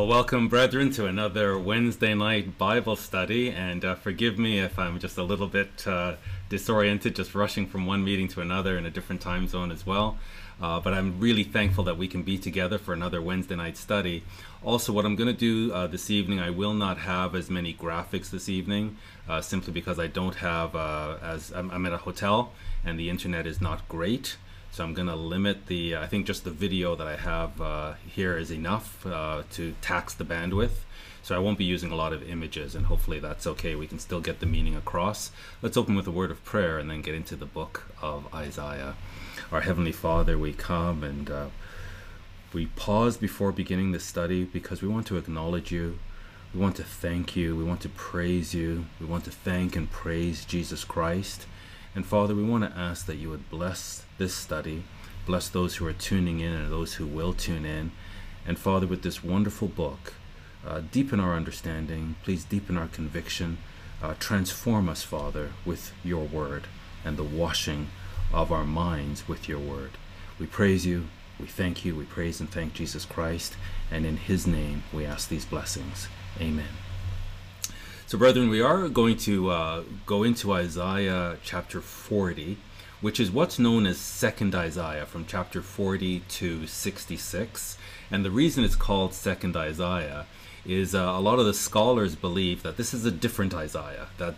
Well, welcome, brethren, to another Wednesday night Bible study. And uh, forgive me if I'm just a little bit uh, disoriented, just rushing from one meeting to another in a different time zone as well. Uh, but I'm really thankful that we can be together for another Wednesday night study. Also, what I'm going to do uh, this evening, I will not have as many graphics this evening, uh, simply because I don't have, uh, as I'm, I'm at a hotel and the internet is not great. So I'm going to limit the, I think just the video that I have uh, here is enough uh, to tax the bandwidth. So I won't be using a lot of images and hopefully that's okay. We can still get the meaning across. Let's open with a word of prayer and then get into the book of Isaiah. Our Heavenly Father, we come and uh, we pause before beginning the study because we want to acknowledge you. We want to thank you. We want to praise you. We want to thank and praise Jesus Christ. And Father, we want to ask that you would bless this study, bless those who are tuning in and those who will tune in. And Father, with this wonderful book, uh, deepen our understanding, please deepen our conviction, uh, transform us, Father, with your word and the washing of our minds with your word. We praise you, we thank you, we praise and thank Jesus Christ, and in his name we ask these blessings. Amen. So, brethren, we are going to uh, go into Isaiah chapter 40, which is what's known as Second Isaiah from chapter 40 to 66. And the reason it's called Second Isaiah is uh, a lot of the scholars believe that this is a different Isaiah, that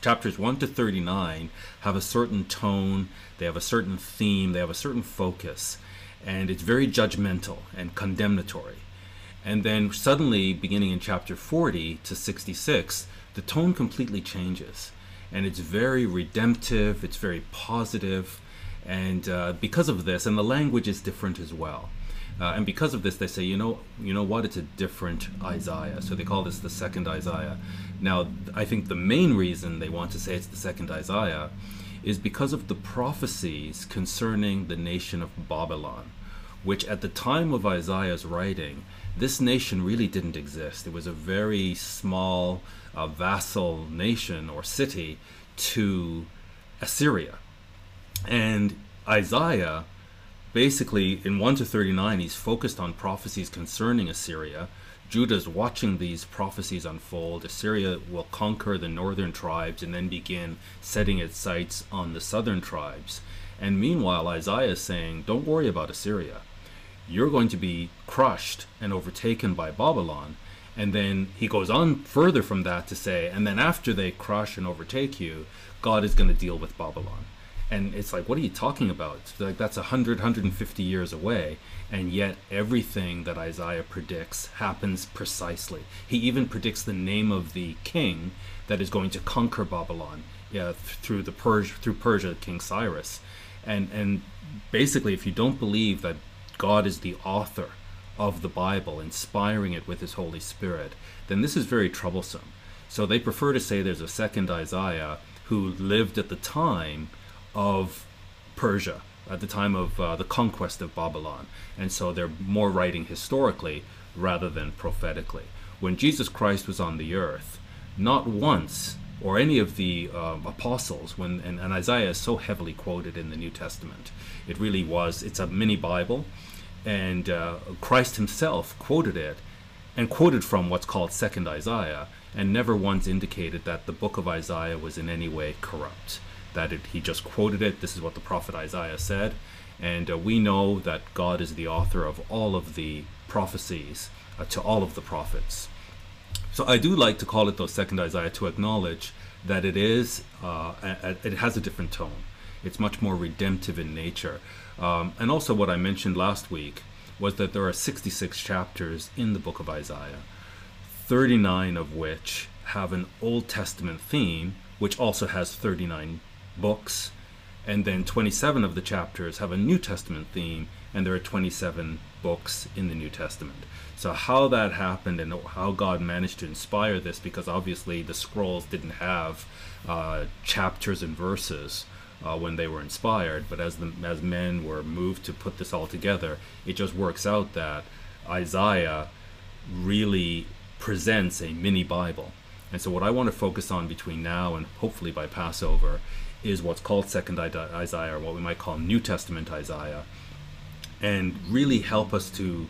chapters 1 to 39 have a certain tone, they have a certain theme, they have a certain focus, and it's very judgmental and condemnatory. And then suddenly, beginning in chapter 40 to 66, the tone completely changes. And it's very redemptive, it's very positive. and uh, because of this, and the language is different as well. Uh, and because of this, they say, you know, you know what? It's a different Isaiah. So they call this the second Isaiah. Now, I think the main reason they want to say it's the second Isaiah is because of the prophecies concerning the nation of Babylon, which at the time of Isaiah's writing this nation really didn't exist. It was a very small uh, vassal nation or city to Assyria. And Isaiah, basically in 1 to 39, he's focused on prophecies concerning Assyria. Judah's watching these prophecies unfold. Assyria will conquer the northern tribes and then begin setting its sights on the southern tribes. And meanwhile, Isaiah is saying, Don't worry about Assyria you're going to be crushed and overtaken by Babylon. And then he goes on further from that to say, and then after they crush and overtake you, God is going to deal with Babylon. And it's like, what are you talking about? Like that's 100, 150 years away. And yet everything that Isaiah predicts happens precisely. He even predicts the name of the king that is going to conquer Babylon yeah, through the Persia, through Persia, King Cyrus. And, and basically, if you don't believe that God is the author of the Bible, inspiring it with His Holy Spirit, then this is very troublesome. So they prefer to say there's a second Isaiah who lived at the time of Persia, at the time of uh, the conquest of Babylon. And so they're more writing historically rather than prophetically. When Jesus Christ was on the earth, not once or any of the uh, apostles when and, and, isaiah is so heavily quoted in the new testament it really was it's a mini bible and uh, Christ himself quoted it and quoted from what's called Second Isaiah, and never once indicated that the book of Isaiah was in any way corrupt. That it, he just quoted it. This is what the prophet Isaiah said, and uh, we know that God is the author of all of the prophecies uh, to all of the prophets. So I do like to call it though Second Isaiah to acknowledge that it is uh, a, a, it has a different tone. It's much more redemptive in nature. Um, and also, what I mentioned last week was that there are 66 chapters in the book of Isaiah, 39 of which have an Old Testament theme, which also has 39 books. And then 27 of the chapters have a New Testament theme, and there are 27 books in the New Testament. So, how that happened and how God managed to inspire this, because obviously the scrolls didn't have uh, chapters and verses uh, when they were inspired, but as the as men were moved to put this all together, it just works out that Isaiah really presents a mini Bible. And so, what I want to focus on between now and hopefully by Passover is what's called Second Isaiah, or what we might call New Testament Isaiah, and really help us to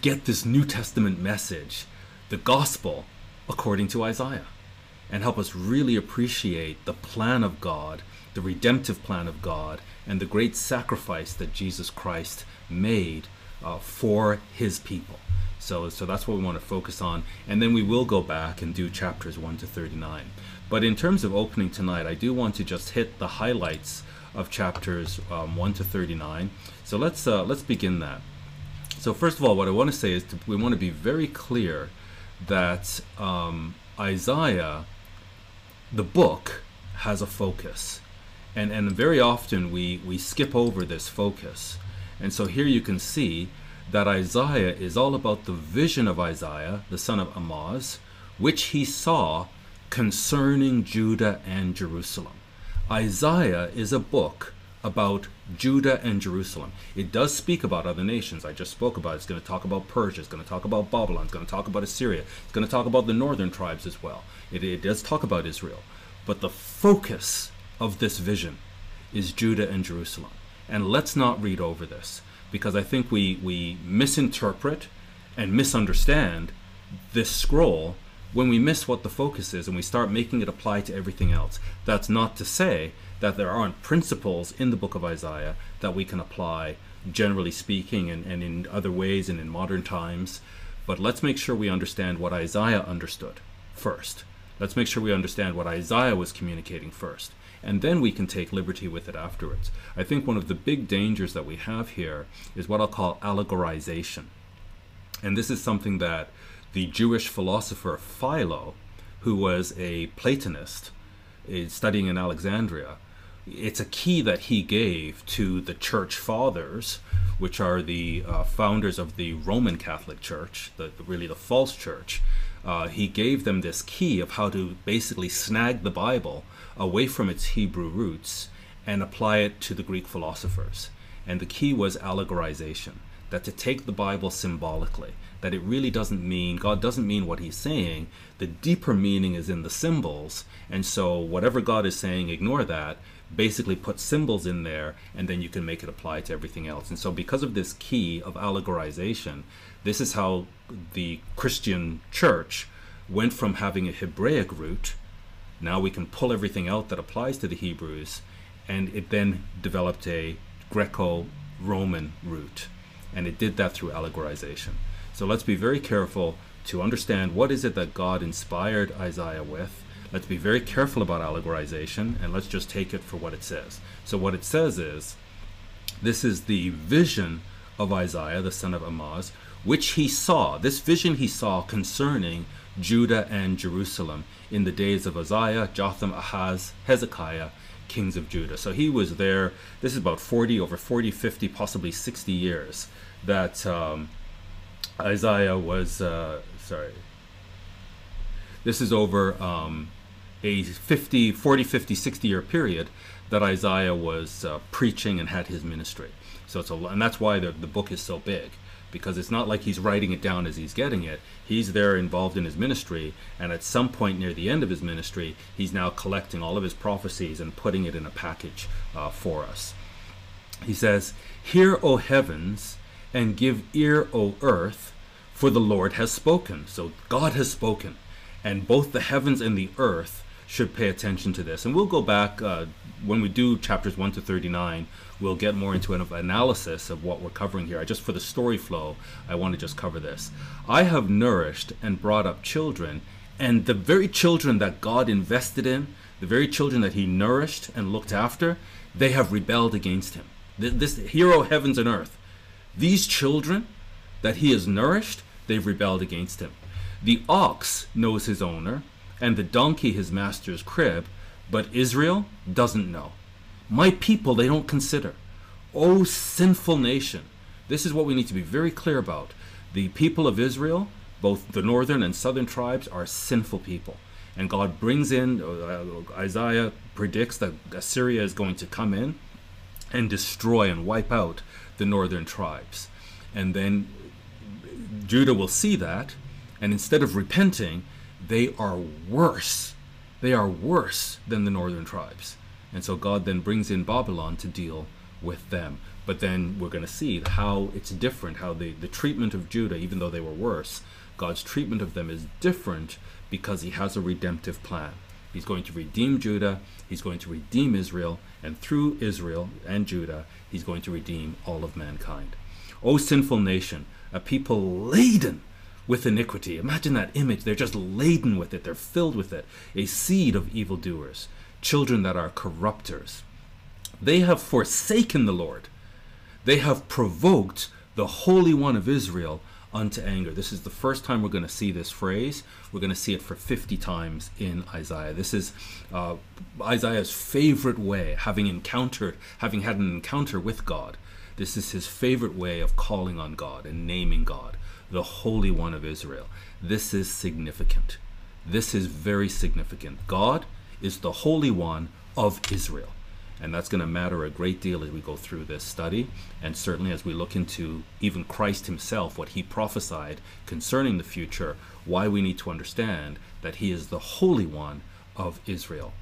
get this New Testament message, the gospel, according to Isaiah, and help us really appreciate the plan of God, the redemptive plan of God, and the great sacrifice that Jesus Christ made uh, for his people. So, so that's what we want to focus on. And then we will go back and do chapters 1 to 39. But in terms of opening tonight, I do want to just hit the highlights of chapters um, 1 to 39. So let's, uh, let's begin that. So, first of all, what I want to say is to, we want to be very clear that um, Isaiah, the book, has a focus. And, and very often we, we skip over this focus. And so here you can see that Isaiah is all about the vision of Isaiah, the son of Amoz, which he saw concerning Judah and Jerusalem. Isaiah is a book about Judah and Jerusalem. It does speak about other nations. I just spoke about it. It's going to talk about Persia. It's going to talk about Babylon. It's going to talk about Assyria. It's going to talk about the northern tribes as well. It, it does talk about Israel. But the focus of this vision is Judah and Jerusalem. And let's not read over this because I think we, we misinterpret and misunderstand this scroll when we miss what the focus is and we start making it apply to everything else. That's not to say that there aren't principles in the book of Isaiah that we can apply, generally speaking, and, and in other ways and in modern times. But let's make sure we understand what Isaiah understood first. Let's make sure we understand what Isaiah was communicating first and then we can take liberty with it afterwards. I think one of the big dangers that we have here is what I'll call allegorization. And this is something that the Jewish philosopher Philo, who was a Platonist studying in Alexandria, it's a key that he gave to the church fathers, which are the uh, founders of the Roman Catholic Church, the, really the false church. Uh, he gave them this key of how to basically snag the Bible away from its Hebrew roots and apply it to the Greek philosophers. And the key was allegorization that to take the Bible symbolically, that it really doesn't mean, God doesn't mean what he's saying. The deeper meaning is in the symbols. And so, whatever God is saying, ignore that. Basically, put symbols in there, and then you can make it apply to everything else. And so, because of this key of allegorization, this is how the Christian church went from having a Hebraic root now we can pull everything out that applies to the Hebrews, and it then developed a Greco Roman root. And it did that through allegorization. So let's be very careful to understand what is it that God inspired Isaiah with. Let's be very careful about allegorization and let's just take it for what it says. So, what it says is this is the vision of Isaiah, the son of Amoz, which he saw. This vision he saw concerning Judah and Jerusalem in the days of Uzziah, Jotham, Ahaz, Hezekiah, kings of Judah. So he was there. This is about 40, over 40, 50, possibly 60 years that um, Isaiah was, uh, sorry, this is over um, a 50, 40, 50, 60 year period that Isaiah was uh, preaching and had his ministry. So it's a, and that's why the, the book is so big because it's not like he's writing it down as he's getting it. He's there involved in his ministry, and at some point near the end of his ministry, he's now collecting all of his prophecies and putting it in a package uh, for us. He says, Hear, O heavens, and give ear, O earth, for the Lord has spoken. So God has spoken, and both the heavens and the earth should pay attention to this. And we'll go back uh, when we do chapters 1 to 39 we'll get more into an analysis of what we're covering here. I just for the story flow, I want to just cover this. I have nourished and brought up children, and the very children that God invested in, the very children that He nourished and looked after, they have rebelled against Him. This hero, heavens and earth, these children that He has nourished, they've rebelled against Him. The ox knows his owner, and the donkey his master's crib, but Israel doesn't know. My people they don't consider. Oh, sinful nation. This is what we need to be very clear about. The people of Israel, both the northern and southern tribes, are sinful people. And God brings in, uh, Isaiah predicts that Assyria is going to come in and destroy and wipe out the northern tribes. And then Judah will see that, and instead of repenting, they are worse. They are worse than the northern tribes. And so God then brings in Babylon to deal with them. But then we're going to see how it's different, how the, the treatment of Judah, even though they were worse, God's treatment of them is different because he has a redemptive plan. He's going to redeem Judah, he's going to redeem Israel, and through Israel and Judah, he's going to redeem all of mankind. O sinful nation, a people laden with iniquity. Imagine that image. They're just laden with it, they're filled with it. A seed of evildoers, children that are corrupters. They have forsaken the Lord. They have provoked the Holy One of Israel unto anger. This is the first time we're going to see this phrase. We're going to see it for 50 times in Isaiah. This is uh, Isaiah's favorite way, having encountered, having had an encounter with God. This is his favorite way of calling on God and naming God, the Holy One of Israel. This is significant. This is very significant. God is the Holy One of Israel. And that's going to matter a great deal as we go through this study, and certainly as we look into even Christ himself, what he prophesied concerning the future, why we need to understand that he is the Holy One of Israel.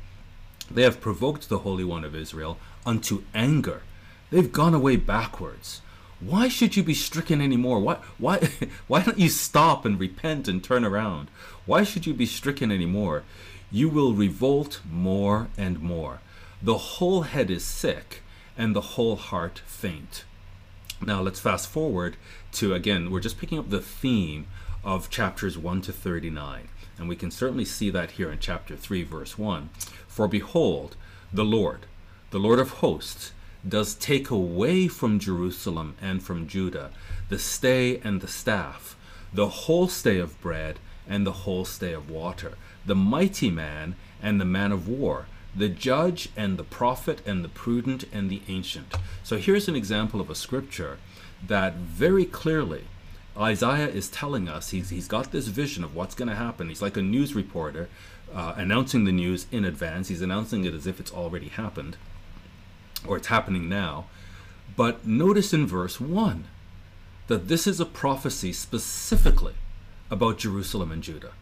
They have provoked the Holy One of Israel unto anger. They've gone away backwards. Why should you be stricken anymore? Why, why, why don't you stop and repent and turn around? Why should you be stricken anymore? You will revolt more and more the whole head is sick and the whole heart faint. Now let's fast forward to again, we're just picking up the theme of chapters 1 to 39. And we can certainly see that here in chapter 3, verse 1. For behold, the Lord, the Lord of hosts, does take away from Jerusalem and from Judah the stay and the staff, the whole stay of bread and the whole stay of water, the mighty man and the man of war, the judge and the prophet and the prudent and the ancient. So here's an example of a scripture that very clearly Isaiah is telling us he's, he's got this vision of what's going to happen. He's like a news reporter uh, announcing the news in advance. He's announcing it as if it's already happened or it's happening now. But notice in verse 1 that this is a prophecy specifically about Jerusalem and Judah.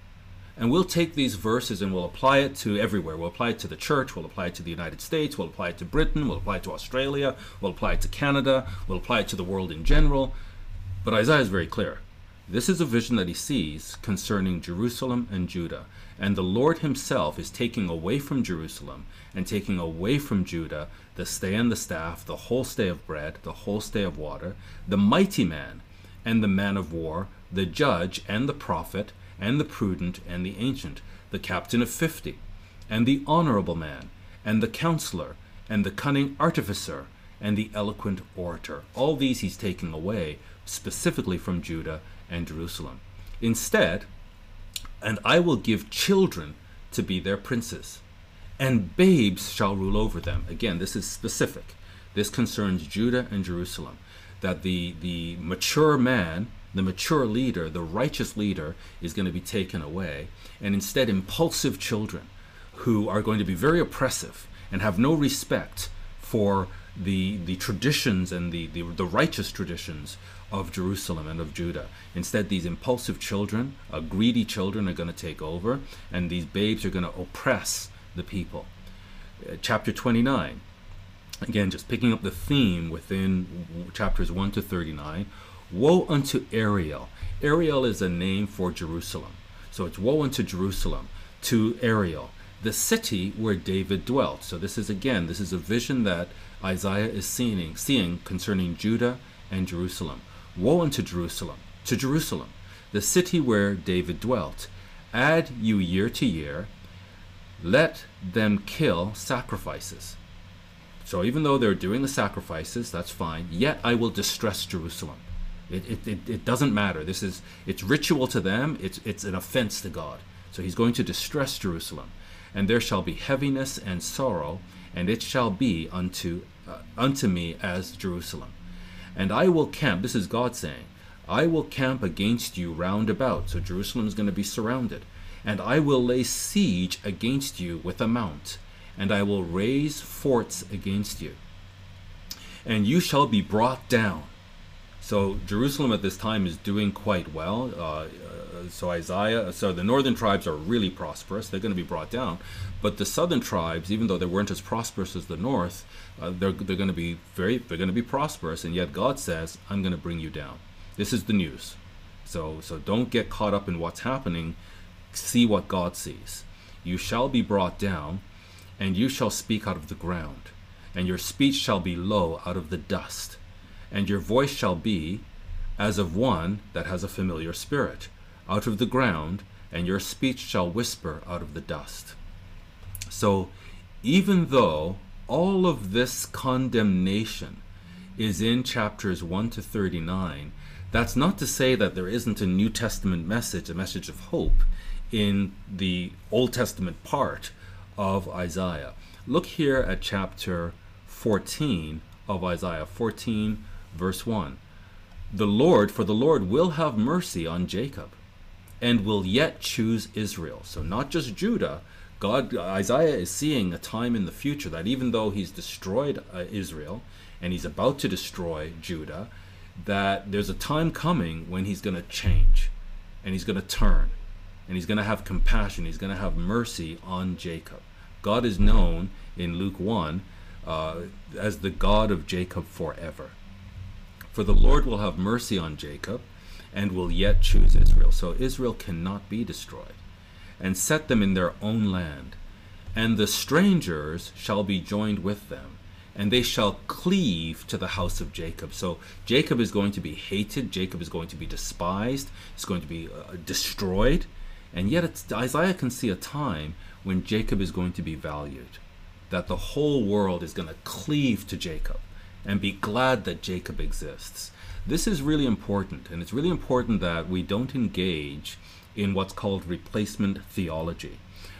And we'll take these verses and we'll apply it to everywhere. We'll apply it to the church, we'll apply it to the United States, we'll apply it to Britain, we'll apply it to Australia, we'll apply it to Canada, we'll apply it to the world in general. But Isaiah is very clear. This is a vision that he sees concerning Jerusalem and Judah. And the Lord himself is taking away from Jerusalem and taking away from Judah the stay and the staff, the whole stay of bread, the whole stay of water, the mighty man and the man of war, the judge and the prophet, and the prudent and the ancient, the captain of fifty, and the honorable man, and the counselor, and the cunning artificer, and the eloquent orator. All these he's taking away specifically from Judah and Jerusalem. Instead, and I will give children to be their princes, and babes shall rule over them. Again, this is specific. This concerns Judah and Jerusalem. That the, the mature man the mature leader, the righteous leader, is going to be taken away, and instead, impulsive children who are going to be very oppressive and have no respect for the, the traditions and the, the, the righteous traditions of Jerusalem and of Judah. Instead, these impulsive children, uh, greedy children, are going to take over, and these babes are going to oppress the people. Uh, chapter 29, again, just picking up the theme within chapters 1 to 39 Woe unto Ariel. Ariel is a name for Jerusalem. So it's woe unto Jerusalem, to Ariel, the city where David dwelt. So this is again, this is a vision that Isaiah is seeing, seeing concerning Judah and Jerusalem. Woe unto Jerusalem, to Jerusalem, the city where David dwelt. Add you year to year, let them kill sacrifices. So even though they're doing the sacrifices, that's fine, yet I will distress Jerusalem. It, it, it, it, doesn't matter. This is it's ritual to them. It's it's an offense to God. So he's going to distress Jerusalem, and there shall be heaviness and sorrow, and it shall be unto uh, unto me as Jerusalem. And I will camp. This is God saying, I will camp against you round about. So Jerusalem is going to be surrounded, and I will lay siege against you with a mount, and I will raise forts against you, and you shall be brought down So Jerusalem at this time is doing quite well. Uh, uh, so Isaiah, so the northern tribes are really prosperous. They're going to be brought down, but the southern tribes, even though they weren't as prosperous as the north, uh, they're they're going to be very they're going to be prosperous. And yet God says, "I'm going to bring you down." This is the news. So so don't get caught up in what's happening. See what God sees. You shall be brought down, and you shall speak out of the ground, and your speech shall be low out of the dust, and your voice shall be as of one that has a familiar spirit, out of the ground, and your speech shall whisper out of the dust. So, even though all of this condemnation is in chapters 1 to 39, that's not to say that there isn't a New Testament message, a message of hope in the Old Testament part of Isaiah. Look here at chapter 14 of Isaiah 14, verse 1. The Lord, for the Lord will have mercy on Jacob and will yet choose Israel. So, not just Judah. God, Isaiah is seeing a time in the future that even though he's destroyed uh, Israel and he's about to destroy Judah, that there's a time coming when he's going to change and he's going to turn and he's going to have compassion. He's going to have mercy on Jacob. God is known in Luke 1 uh, as the God of Jacob forever. For the Lord will have mercy on Jacob and will yet choose Israel. So Israel cannot be destroyed and set them in their own land. And the strangers shall be joined with them and they shall cleave to the house of Jacob. So Jacob is going to be hated, Jacob is going to be despised, he's going to be uh, destroyed. And yet Isaiah can see a time when Jacob is going to be valued, that the whole world is going to cleave to Jacob and be glad that Jacob exists. This is really important, and it's really important that we don't engage in what's called replacement theology.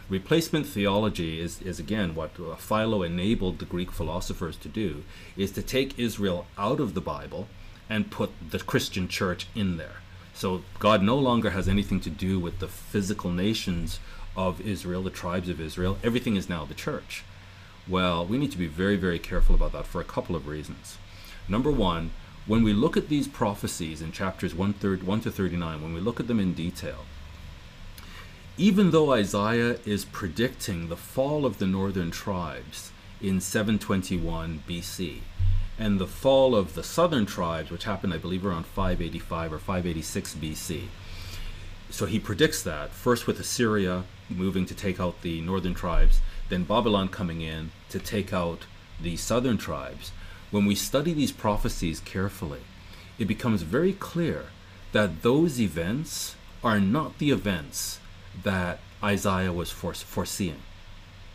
Replacement theology is, is again what uh, Philo enabled the Greek philosophers to do, is to take Israel out of the Bible and put the Christian church in there. So God no longer has anything to do with the physical nations of Israel, the tribes of Israel. Everything is now the church. Well, we need to be very, very careful about that for a couple of reasons. Number one, when we look at these prophecies in chapters 1, 1 to 39, when we look at them in detail, even though Isaiah is predicting the fall of the northern tribes in 721 BC, and the fall of the southern tribes, which happened, I believe, around 585 or 586 BC. So he predicts that, first with Assyria moving to take out the northern tribes, then Babylon coming in to take out the southern tribes. When we study these prophecies carefully, it becomes very clear that those events are not the events that Isaiah was foreseeing.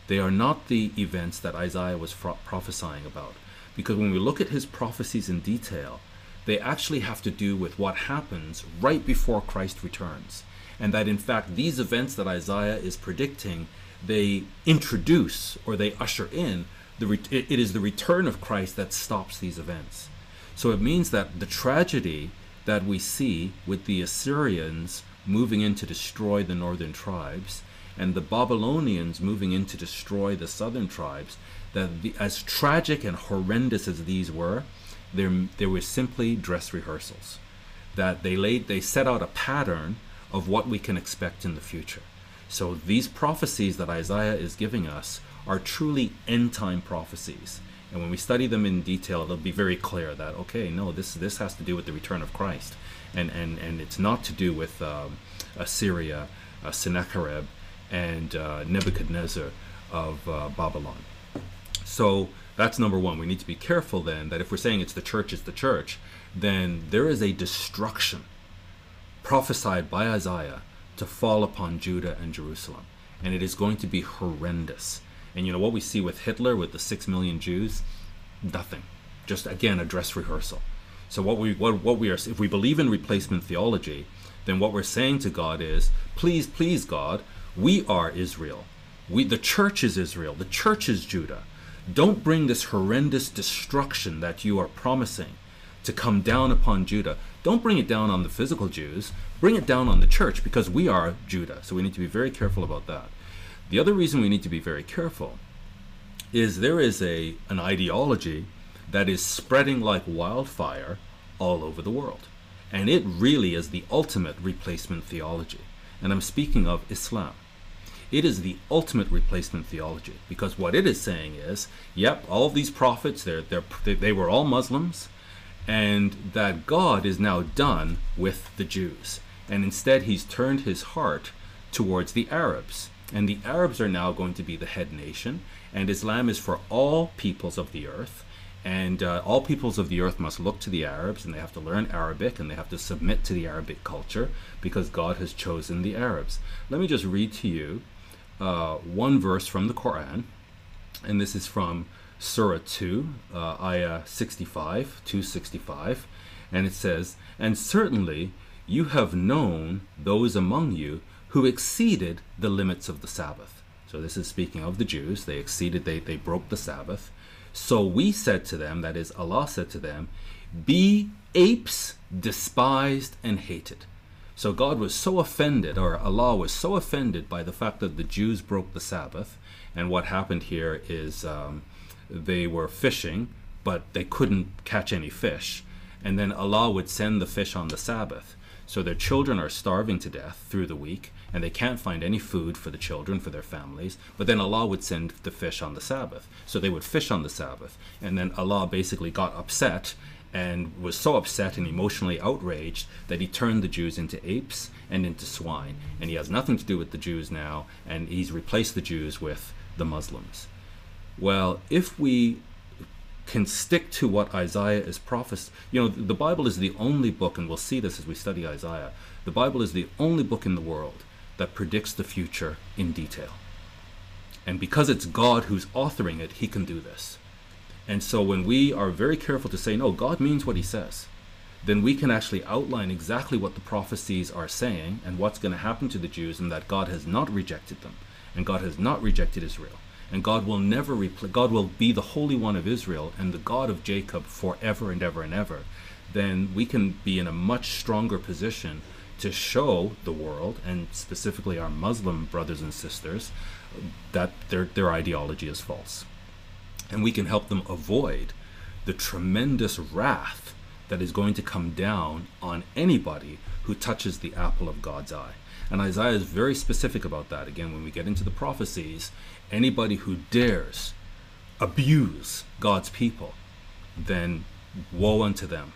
They are not the events that Isaiah was prophesying about. Because when we look at his prophecies in detail, they actually have to do with what happens right before Christ returns. And that in fact, these events that Isaiah is predicting, they introduce or they usher in the re- it is the return of Christ that stops these events. So it means that the tragedy that we see with the Assyrians moving in to destroy the northern tribes and the Babylonians moving in to destroy the southern tribes, that the, as tragic and horrendous as these were, there, there were simply dress rehearsals. That they laid, they set out a pattern of what we can expect in the future. So these prophecies that Isaiah is giving us are truly end time prophecies. And when we study them in detail, it'll be very clear that okay, no, this this has to do with the return of Christ, and and and it's not to do with um, Assyria, uh, Sennacherib, and uh, Nebuchadnezzar of uh, Babylon. So that's number one. We need to be careful then that if we're saying it's the church, it's the church, then there is a destruction prophesied by Isaiah to fall upon Judah and Jerusalem. And it is going to be horrendous. And you know what we see with Hitler, with the six million Jews? Nothing. Just again a dress rehearsal. So what we what, what we are if we believe in replacement theology, then what we're saying to God is, please, please, God, we are Israel. We the church is Israel. The church is Judah. Don't bring this horrendous destruction that you are promising to come down upon Judah. Don't bring it down on the physical Jews. Bring it down on the church because we are Judah. So we need to be very careful about that. The other reason we need to be very careful is there is a an ideology that is spreading like wildfire all over the world. And it really is the ultimate replacement theology. And I'm speaking of Islam. It is the ultimate replacement theology because what it is saying is, yep, all these prophets, they're, they're, they were all Muslims, and that God is now done with the Jews. And instead, he's turned his heart towards the Arabs. And the Arabs are now going to be the head nation, and Islam is for all peoples of the earth. And uh, all peoples of the earth must look to the Arabs, and they have to learn Arabic, and they have to submit to the Arabic culture because God has chosen the Arabs. Let me just read to you uh, one verse from the Quran, and this is from Surah 2, uh, Ayah 65, 265, and it says, And certainly you have known those among you who exceeded the limits of the Sabbath. So this is speaking of the Jews. They exceeded, they, they broke the Sabbath. So we said to them, that is, Allah said to them, Be apes despised and hated. So God was so offended, or Allah was so offended by the fact that the Jews broke the Sabbath. And what happened here is um, they were fishing, but they couldn't catch any fish. And then Allah would send the fish on the Sabbath. So their children are starving to death through the week, and they can't find any food for the children, for their families. But then Allah would send the fish on the Sabbath. So they would fish on the Sabbath. And then Allah basically got upset and was so upset and emotionally outraged that he turned the Jews into apes and into swine. And he has nothing to do with the Jews now, and he's replaced the Jews with the Muslims. Well, if we can stick to what Isaiah is prophes you know, the Bible is the only book, and we'll see this as we study Isaiah, the Bible is the only book in the world that predicts the future in detail. And because it's God who's authoring it, he can do this. And so when we are very careful to say, no, God means what he says, then we can actually outline exactly what the prophecies are saying and what's going to happen to the Jews and that God has not rejected them and God has not rejected Israel. And God will never repl- God will be the Holy One of Israel and the God of Jacob forever and ever and ever. Then we can be in a much stronger position to show the world and specifically our Muslim brothers and sisters that their, their ideology is false and we can help them avoid the tremendous wrath that is going to come down on anybody who touches the apple of God's eye. And Isaiah is very specific about that. Again, when we get into the prophecies, anybody who dares abuse God's people, then woe unto them.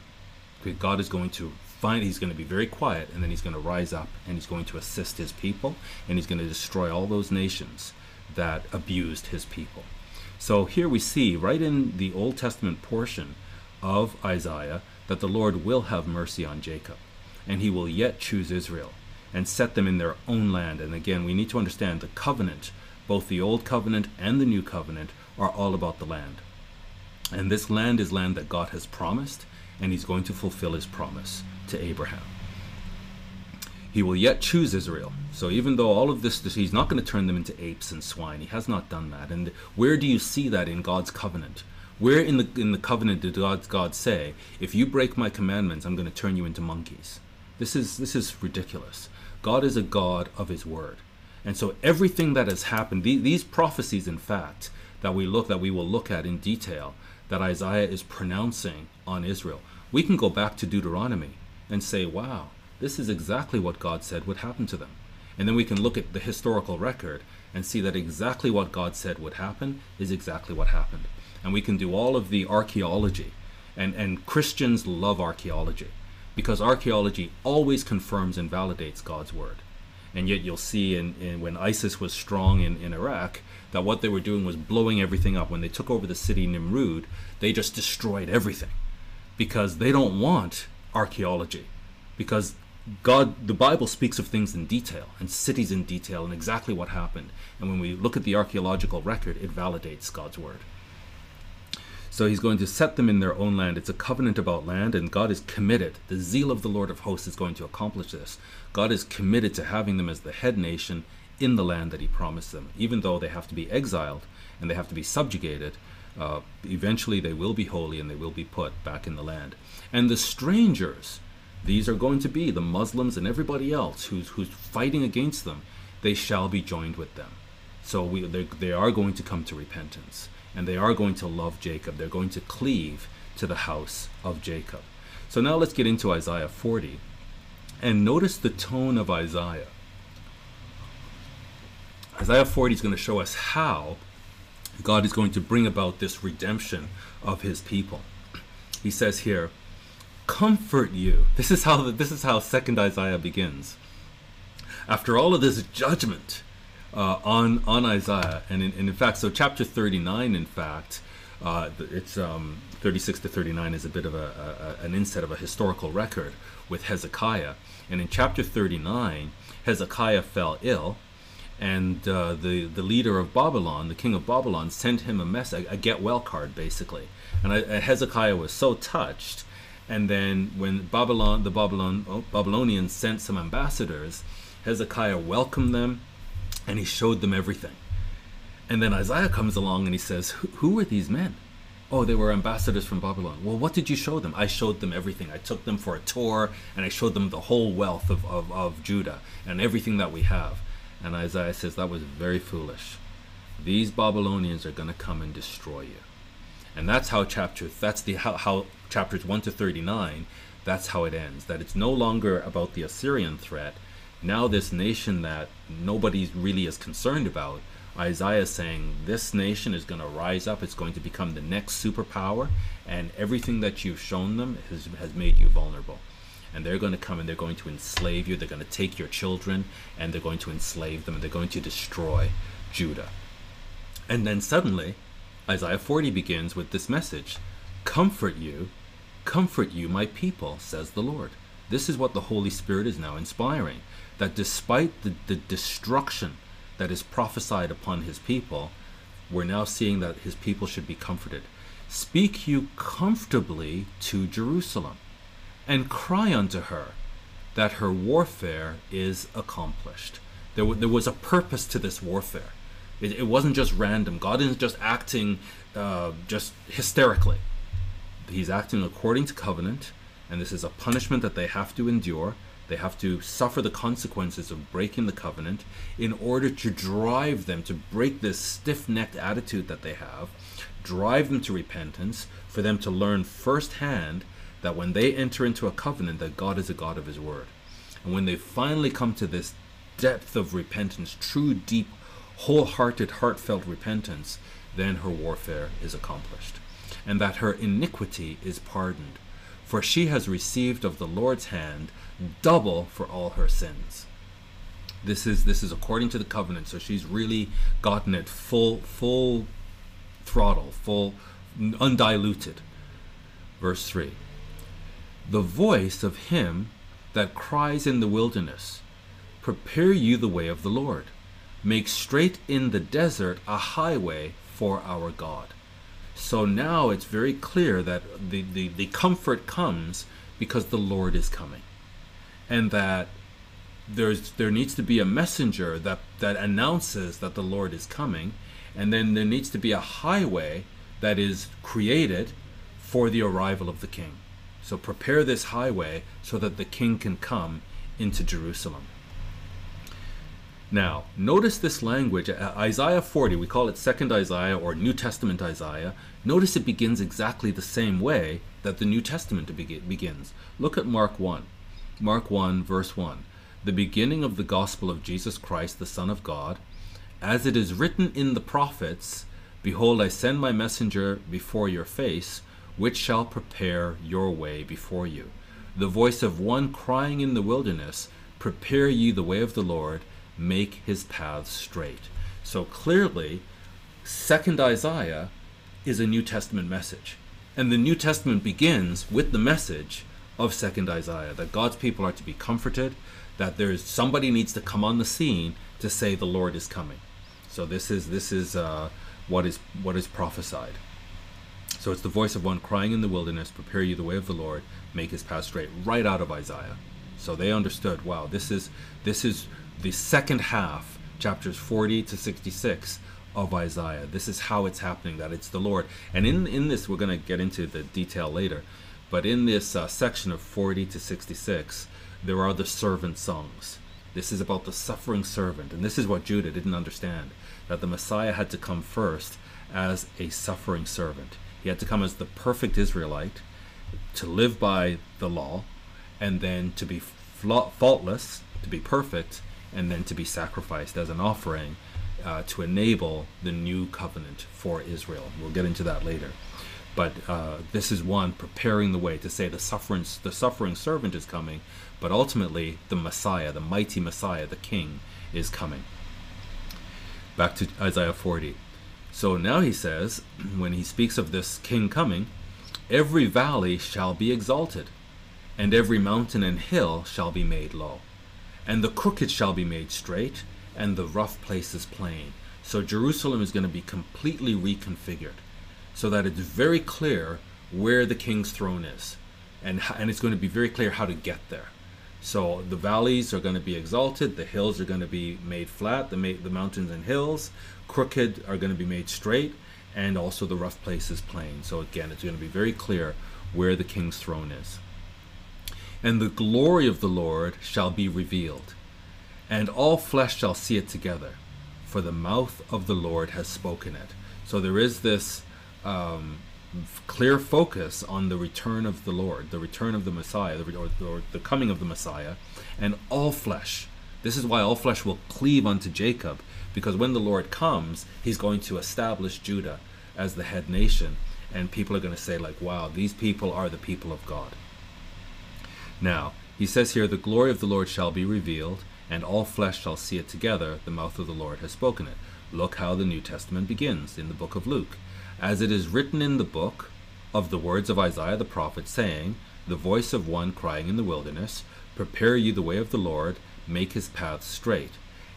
God is going to find, he's going to be very quiet, and then he's going to rise up and he's going to assist his people, and he's going to destroy all those nations that abused his people. So here we see right in the Old Testament portion of Isaiah that the Lord will have mercy on Jacob and he will yet choose Israel and set them in their own land. And again, we need to understand the covenant, both the old covenant and the new covenant, are all about the land. And this land is land that God has promised, and he's going to fulfill his promise to Abraham. He will yet choose Israel. So even though all of this, he's not going to turn them into apes and swine. He has not done that. And where do you see that in God's covenant? Where in the in the covenant did God, God say, if you break my commandments, I'm going to turn you into monkeys? This is this is ridiculous. God is a God of His word, and so everything that has happened, these, these prophecies, in fact, that we look that we will look at in detail, that Isaiah is pronouncing on Israel, we can go back to Deuteronomy and say, wow, this is exactly what God said would happen to them. And then we can look at the historical record and see that exactly what God said would happen is exactly what happened. And we can do all of the archaeology. And, and Christians love archaeology because archaeology always confirms and validates God's word. And yet you'll see in, in when ISIS was strong in, in Iraq that what they were doing was blowing everything up. When they took over the city Nimrud, they just destroyed everything because they don't want archaeology because God, the Bible speaks of things in detail and cities in detail and exactly what happened. And when we look at the archaeological record, it validates God's word. So he's going to set them in their own land. It's a covenant about land, and God is committed. The zeal of the Lord of hosts is going to accomplish this. God is committed to having them as the head nation in the land that he promised them. Even though they have to be exiled and they have to be subjugated, uh, eventually they will be holy and they will be put back in the land. And the strangers these are going to be the Muslims and everybody else who's, who's fighting against them. They shall be joined with them. So we, they are going to come to repentance and they are going to love Jacob. They're going to cleave to the house of Jacob. So now let's get into Isaiah 40 and notice the tone of Isaiah. Isaiah 40 is going to show us how God is going to bring about this redemption of his people. He says here, comfort you. This is how this is how second Isaiah begins. After all of this judgment uh, on on Isaiah, and in, and in fact, so chapter 39, in fact, uh, it's um, 36 to 39 is a bit of a, a, an inset of a historical record with Hezekiah. And in chapter 39, Hezekiah fell ill, and uh, the the leader of Babylon, the king of Babylon, sent him a message, a get well card, basically. And I, Hezekiah was so touched. And then when Babylon, the Babylon oh, Babylonians sent some ambassadors, Hezekiah welcomed them, and he showed them everything. And then Isaiah comes along and he says, "Who are these men?" Oh, they were ambassadors from Babylon. Well, what did you show them? I showed them everything. I took them for a tour and I showed them the whole wealth of, of, of Judah and everything that we have. And Isaiah says that was very foolish. These Babylonians are going to come and destroy you. And that's how chapter that's the how, how chapters 1 to 39 that's how it ends that it's no longer about the Assyrian threat now this nation that nobody really is concerned about Isaiah is saying this nation is going to rise up, it's going to become the next superpower, and everything that you've shown them has, has made you vulnerable. And they're going to come and they're going to enslave you, they're going to take your children, and they're going to enslave them, and they're going to destroy Judah. And then suddenly, Isaiah 40 begins with this message Comfort you, comfort you, my people, says the Lord. This is what the Holy Spirit is now inspiring. That despite the, the destruction that is prophesied upon his people, we're now seeing that his people should be comforted. Speak you comfortably to Jerusalem, and cry unto her that her warfare is accomplished. There, w- there was a purpose to this warfare. It, it wasn't just random. God isn't just acting uh, just hysterically. He's acting according to covenant, and this is a punishment that they have to endure they have to suffer the consequences of breaking the covenant in order to drive them to break this stiff necked attitude that they have, drive them to repentance, for them to learn firsthand that when they enter into a covenant, that God is a God of His Word. And when they finally come to this depth of repentance, true, deep, wholehearted, heartfelt repentance, then her warfare is accomplished. And that her iniquity is pardoned. For she has received of the Lord's hand double for all her sins. This is this is according to the covenant, so she's really gotten it full full throttle, full undiluted. Verse 3. The voice of him that cries in the wilderness, prepare you the way of the Lord. Make straight in the desert a highway for our God. So now it's very clear that the, the, the comfort comes because the Lord is coming and that there's there needs to be a messenger that that announces that the Lord is coming, and then there needs to be a highway that is created for the arrival of the king. So prepare this highway so that the king can come into Jerusalem. Now, notice this language, uh, Isaiah 40, we call it Second Isaiah or New Testament Isaiah. Notice it begins exactly the same way that the New Testament begins. Look at Mark 1. Mark 1, verse 1 The beginning of the gospel of Jesus Christ, the Son of God, as it is written in the prophets Behold, I send my messenger before your face, which shall prepare your way before you. The voice of one crying in the wilderness, Prepare ye the way of the Lord, make his paths straight. So clearly, second Isaiah is a New Testament message. And the New Testament begins with the message of second Isaiah that God's people are to be comforted, that there's somebody needs to come on the scene to say the Lord is coming. So this is this is uh, what is what is prophesied. So it's the voice of one crying in the wilderness, prepare you the way of the Lord, make his path straight, right out of Isaiah. So they understood, wow, this is this is the second half, chapters 40 to 66 of Isaiah. This is how it's happening, that it's the Lord. And in, in this, we're going to get into the detail later. But in this uh, section of 40 to 66, there are the servant songs. This is about the suffering servant. And this is what Judah didn't understand that the Messiah had to come first as a suffering servant. He had to come as the perfect Israelite, to live by the law, and then to be faultless, to be perfect, and then to be sacrificed as an offering uh, to enable the new covenant for Israel. We'll get into that later. But uh, this is one preparing the way to say the suffering, the suffering servant is coming, but ultimately the Messiah, the mighty Messiah, the King, is coming. Back to Isaiah 40. So now he says, when he speaks of this King coming, every valley shall be exalted, and every mountain and hill shall be made low, and the crooked shall be made straight, and the rough places plain. So Jerusalem is going to be completely reconfigured so that it's very clear where the king's throne is. And, and it's going to be very clear how to get there. So the valleys are going to be exalted, the hills are going to be made flat, the, ma- the mountains and hills, crooked are going to be made straight, and also the rough places plain. So again, it's going to be very clear where the king's throne is. And the glory of the Lord shall be revealed, and all flesh shall see it together, for the mouth of the Lord has spoken it. So there is this um, clear focus on the return of the Lord, the return of the Messiah, the, or, or the coming of the Messiah, and all flesh. This is why all flesh will cleave unto Jacob, because when the Lord comes, he's going to establish Judah as the head nation, and people are going to say, like, wow, these people are the people of God. Now, he says here, the glory of the Lord shall be revealed, and all flesh shall see it together. The mouth of the Lord has spoken it. Look how the New Testament begins in the book of Luke. As it is written in the book of the words of Isaiah the prophet, saying, The voice of one crying in the wilderness, Prepare ye the way of the Lord, make his paths straight.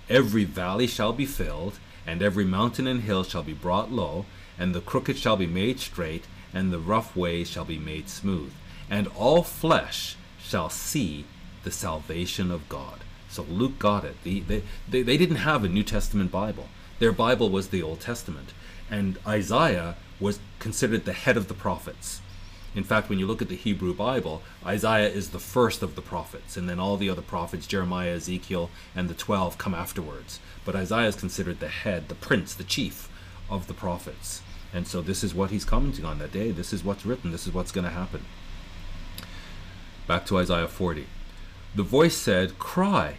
Every valley shall be filled, and every mountain and hill shall be brought low, and the crooked shall be made straight, and the rough ways shall be made smooth. And all flesh shall see the salvation of God. So Luke got it. they, they, they didn't have a New Testament Bible. Their Bible was the Old Testament. And Isaiah was considered the head of the prophets. In fact, when you look at the Hebrew Bible, Isaiah is the first of the prophets, and then all the other prophets, Jeremiah, Ezekiel, and the 12, come afterwards. But Isaiah is considered the head, the prince, the chief of the prophets. And so this is what he's commenting on that day. This is what's written. This is what's going to happen. Back to Isaiah 40. The voice said, Cry.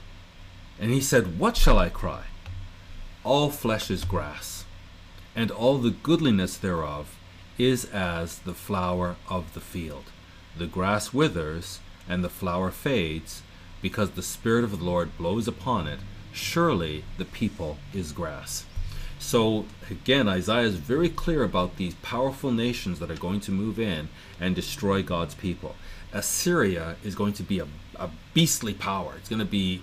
And he said, What shall I cry? All flesh is grass, and all the goodliness thereof is as the flower of the field. The grass withers, and the flower fades, because the Spirit of the Lord blows upon it. Surely the people is grass. So again, Isaiah is very clear about these powerful nations that are going to move in and destroy God's people. Assyria is going to be a, a beastly power. It's going to be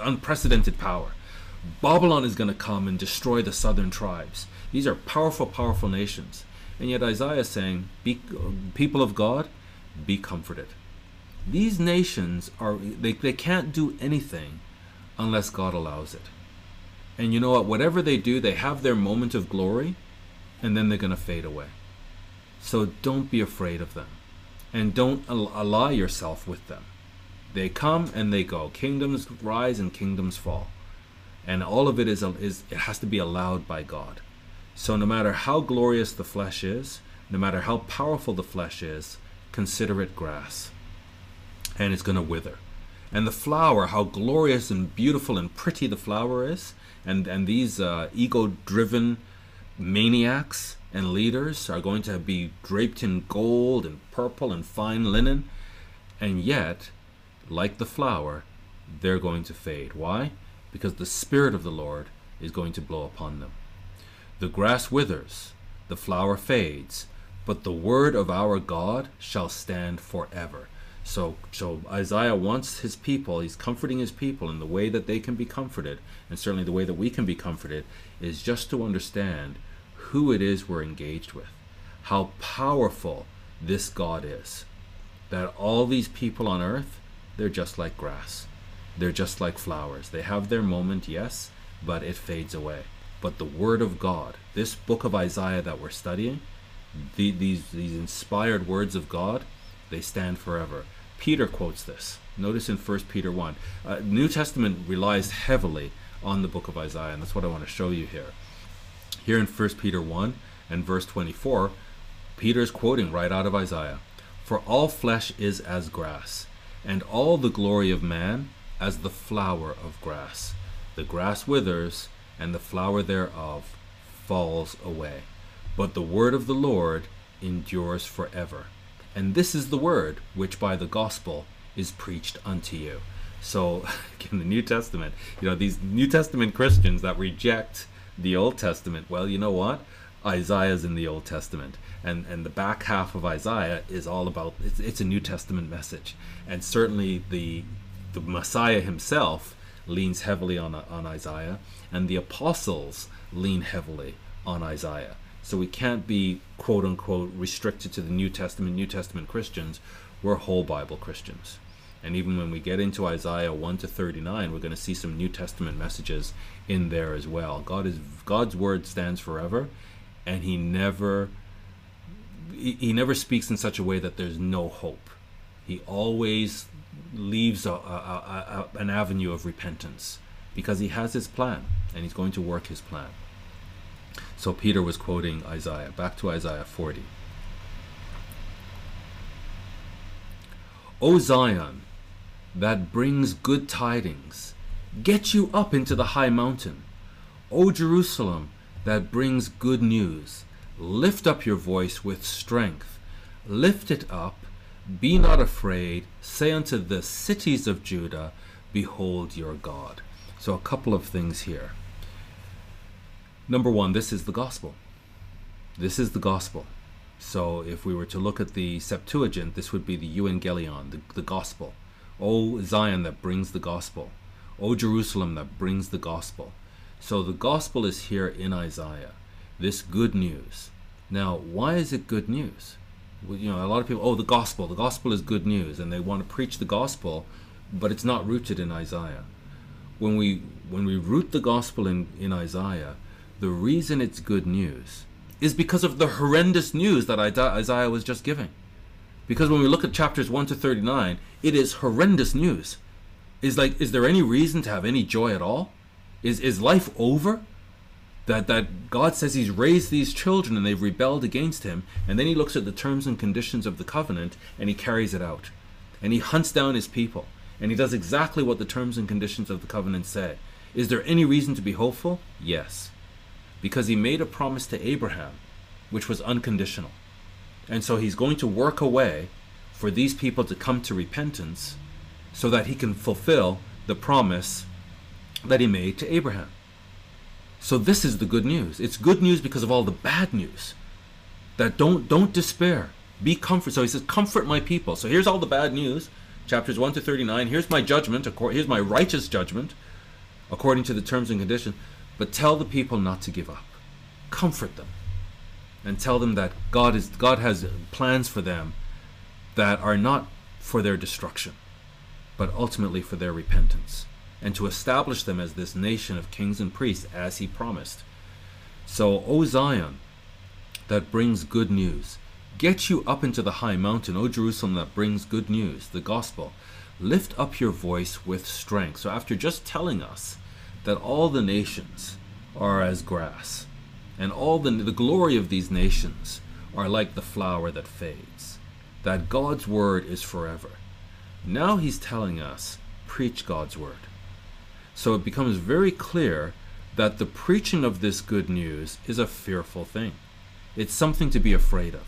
unprecedented power. Babylon is going to come and destroy the southern tribes. These are powerful, powerful nations. And yet Isaiah is saying, be, people of God, be comforted. These nations are, they, they can't do anything unless God allows it. And you know what? Whatever they do, they have their moment of glory, and then they're going to fade away. So don't be afraid of them and don't ally yourself with them. They come and they go. Kingdoms rise and kingdoms fall. And all of it is, is it has to be allowed by God. So no matter how glorious the flesh is, no matter how powerful the flesh is, consider it grass. And it's going to wither. And the flower, how glorious and beautiful and pretty the flower is, and, and these uh, ego driven maniacs and leaders are going to be draped in gold and purple and fine linen, and yet, like the flower, they're going to fade. Why? Because the Spirit of the Lord is going to blow upon them. The grass withers, the flower fades, but the word of our God shall stand forever. So, so Isaiah wants his people, he's comforting his people in the way that they can be comforted, and certainly the way that we can be comforted is just to understand who it is we're engaged with, how powerful this God is. That all these people on earth, they're just like grass. They're just like flowers. They have their moment, yes, but it fades away. But the Word of God, this book of Isaiah that we're studying, the, these, these inspired words of God, they stand forever. Peter quotes this. Notice in 1 Peter 1. Uh, New Testament relies heavily on the book of Isaiah, and that's what I want to show you here. Here in 1 Peter 1 and verse 24, Peter is quoting right out of Isaiah. For all flesh is as grass, and all the glory of man as the flower of grass. The grass withers, and the flower thereof falls away. But the word of the Lord endures forever. And this is the word which by the gospel is preached unto you. So, in the New Testament, you know, these New Testament Christians that reject the Old Testament, well, you know what? Isaiah's in the Old Testament, and and the back half of Isaiah is all about it's, it's a New Testament message, and certainly the the Messiah himself leans heavily on on Isaiah, and the apostles lean heavily on Isaiah. So we can't be quote unquote restricted to the New Testament, New Testament Christians. We're whole Bible Christians. And even when we get into Isaiah 1 to 39, we're going to see some New Testament messages in there as well. God is God's word stands forever, and he never he never speaks in such a way that there's no hope. He always leaves a, a, a, an avenue of repentance because he has his plan and he's going to work his plan. So Peter was quoting Isaiah. Back to Isaiah 40. O Zion, that brings good tidings, get you up into the high mountain. O Jerusalem, that brings good news, lift up your voice with strength. Lift it up, be not afraid. Say unto the cities of Judah, Behold your God. So, a couple of things here. Number one, this is the gospel. This is the gospel. So, if we were to look at the Septuagint, this would be the Evangelion, the, the gospel. O Zion that brings the gospel. O Jerusalem that brings the gospel. So, the gospel is here in Isaiah. This good news. Now, why is it good news? You know, a lot of people, oh, the gospel. The gospel is good news, and they want to preach the gospel, but it's not rooted in Isaiah. When we when we root the gospel in, in Isaiah, the reason it's good news is because of the horrendous news that Isaiah was just giving. Because when we look at chapters 1 to 39, it is horrendous news. Is like is there any reason to have any joy at all? Is is life over? That that God says he's raised these children and they've rebelled against him, and then he looks at the terms and conditions of the covenant and he carries it out. And he hunts down his people. And he does exactly what the terms and conditions of the covenant say. Is there any reason to be hopeful? Yes because he made a promise to Abraham, which was unconditional. And so he's going to work a way for these people to come to repentance so that he can fulfill the promise that he made to Abraham. So this is the good news. It's good news because of all the bad news. That don't don't despair. Be comfort. So he says, "Comfort my people." So here's all the bad news, chapters 1 to 39. Here's my judgment, here's my righteous judgment according to the terms and conditions. But tell the people not to give up. Comfort them. And tell them that God is God has plans for them that are not for their destruction, but ultimately for their repentance, and to establish them as this nation of kings and priests as he promised. So, O Zion, that brings good news, get you up into the high mountain, O Jerusalem, that brings good news, the gospel. Lift up your voice with strength. So, after just telling us that all the nations are as grass, and all the, the glory of these nations are like the flower that fades, that God's word is forever. Now he's telling us, preach God's word. So it becomes very clear that the preaching of this good news is a fearful thing. It's something to be afraid of.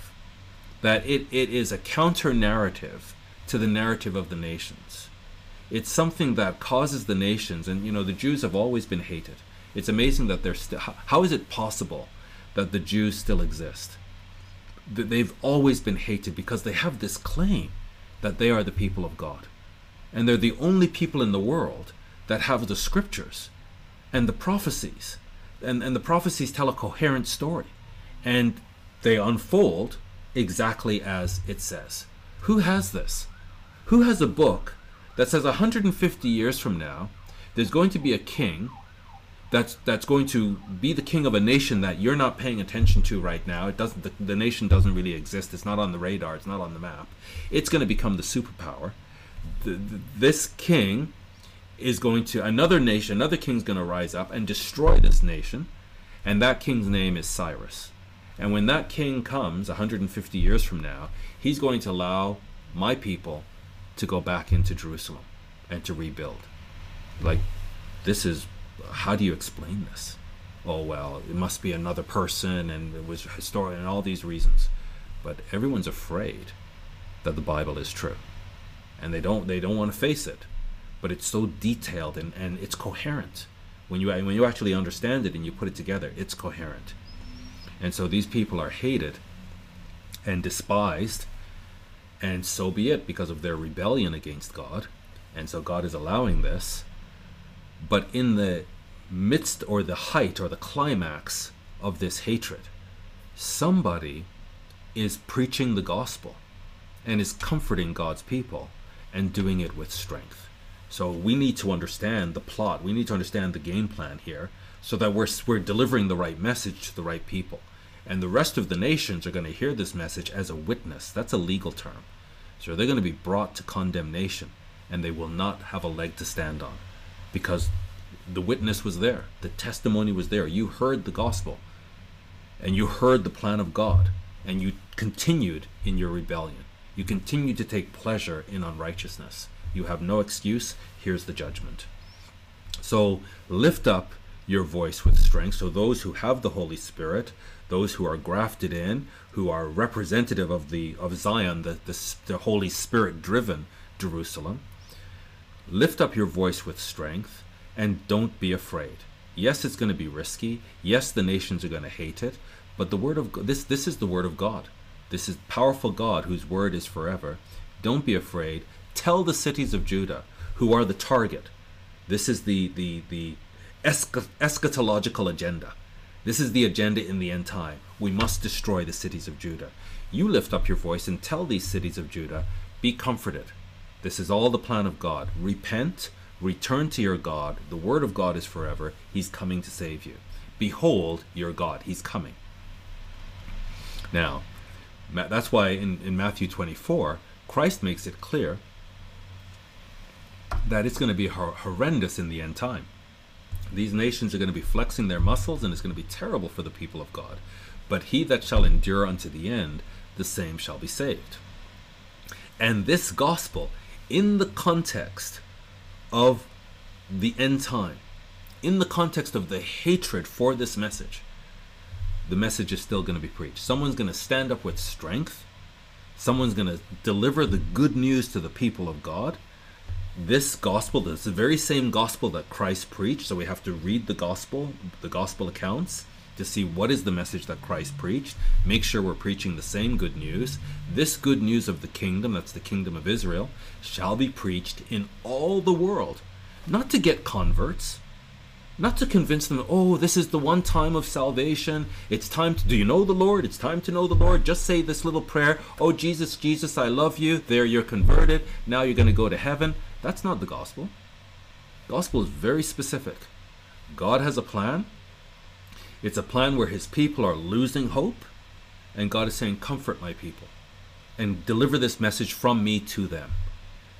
That it, it is a counter narrative to the narrative of the nations it's something that causes the nations, and you know, the Jews have always been hated. It's amazing that they're still. How is it possible that the Jews still exist? They've always been hated because they have this claim that they are the people of God. And they're the only people in the world that have the scriptures and the prophecies. And, and the prophecies tell a coherent story. And they unfold exactly as it says. Who has this? Who has a book that says 150 years from now, there's going to be a king that's that's going to be the king of a nation that you're not paying attention to right now. It doesn't the, the nation doesn't really exist. It's not on the radar. It's not on the map. It's going to become the superpower. The, the, this king is going to another nation, another king's going to rise up and destroy this nation, and that king's name is Cyrus. And when that king comes 150 years from now, he's going to allow my people to go back into Jerusalem and to rebuild. Like, this is how do you explain this? Oh, well, it must be another person and it was historic and all these reasons. But everyone's afraid that the Bible is true. And they don't they don't want to face it. But it's so detailed and, and it's coherent. When you when you actually understand it and you put it together, it's coherent. And so these people are hated and despised, and so be it because of their rebellion against God. And so God is allowing this. But in the midst or the height or the climax of this hatred, somebody is preaching the gospel and is comforting God's people and doing it with strength. So we need to understand the plot. We need to understand the game plan here so that we're, we're delivering the right message to the right people. And the rest of the nations are going to hear this message as a witness. That's a legal term. So they're going to be brought to condemnation and they will not have a leg to stand on because the witness was there, the testimony was there. You heard the gospel and you heard the plan of God and you continued in your rebellion. You continued to take pleasure in unrighteousness. You have no excuse. Here's the judgment. So lift up your voice with strength. So those who have the Holy Spirit, those who are grafted in, who are representative of the of Zion, the, the, the Holy Spirit driven Jerusalem, lift up your voice with strength and don't be afraid. Yes, it's going to be risky. Yes, the nations are going to hate it, but the word of this this is the word of God. This is powerful God whose word is forever. Don't be afraid. Tell the cities of Judah who are the target. This is the the the eschatological agenda. This is the agenda in the end time. We must destroy the cities of Judah. You lift up your voice and tell these cities of Judah, be comforted. This is all the plan of God. Repent, return to your God. The word of God is forever. He's coming to save you. Behold your God. He's coming. Now, that's why in, in Matthew 24, Christ makes it clear that it's going to be horrendous in the end time. These nations are going to be flexing their muscles, and it's going to be terrible for the people of God. But he that shall endure unto the end, the same shall be saved. And this gospel, in the context of the end time, in the context of the hatred for this message, the message is still going to be preached. Someone's going to stand up with strength. Someone's going to deliver the good news to the people of God. This gospel, the very same gospel that Christ preached. So we have to read the gospel, the gospel accounts, to see what is the message that Christ preached. Make sure we're preaching the same good news. This good news of the kingdom, that's the kingdom of Israel, shall be preached in all the world. Not to get converts, not to convince them, oh, this is the one time of salvation. It's time to, do you know the Lord? It's time to know the Lord. Just say this little prayer, oh, Jesus, Jesus, I love you. There you're converted. Now you're going to go to heaven. That's not the gospel. Gospel is very specific. God has a plan. It's a plan where his people are losing hope, and God is saying, Comfort my people and deliver this message from me to them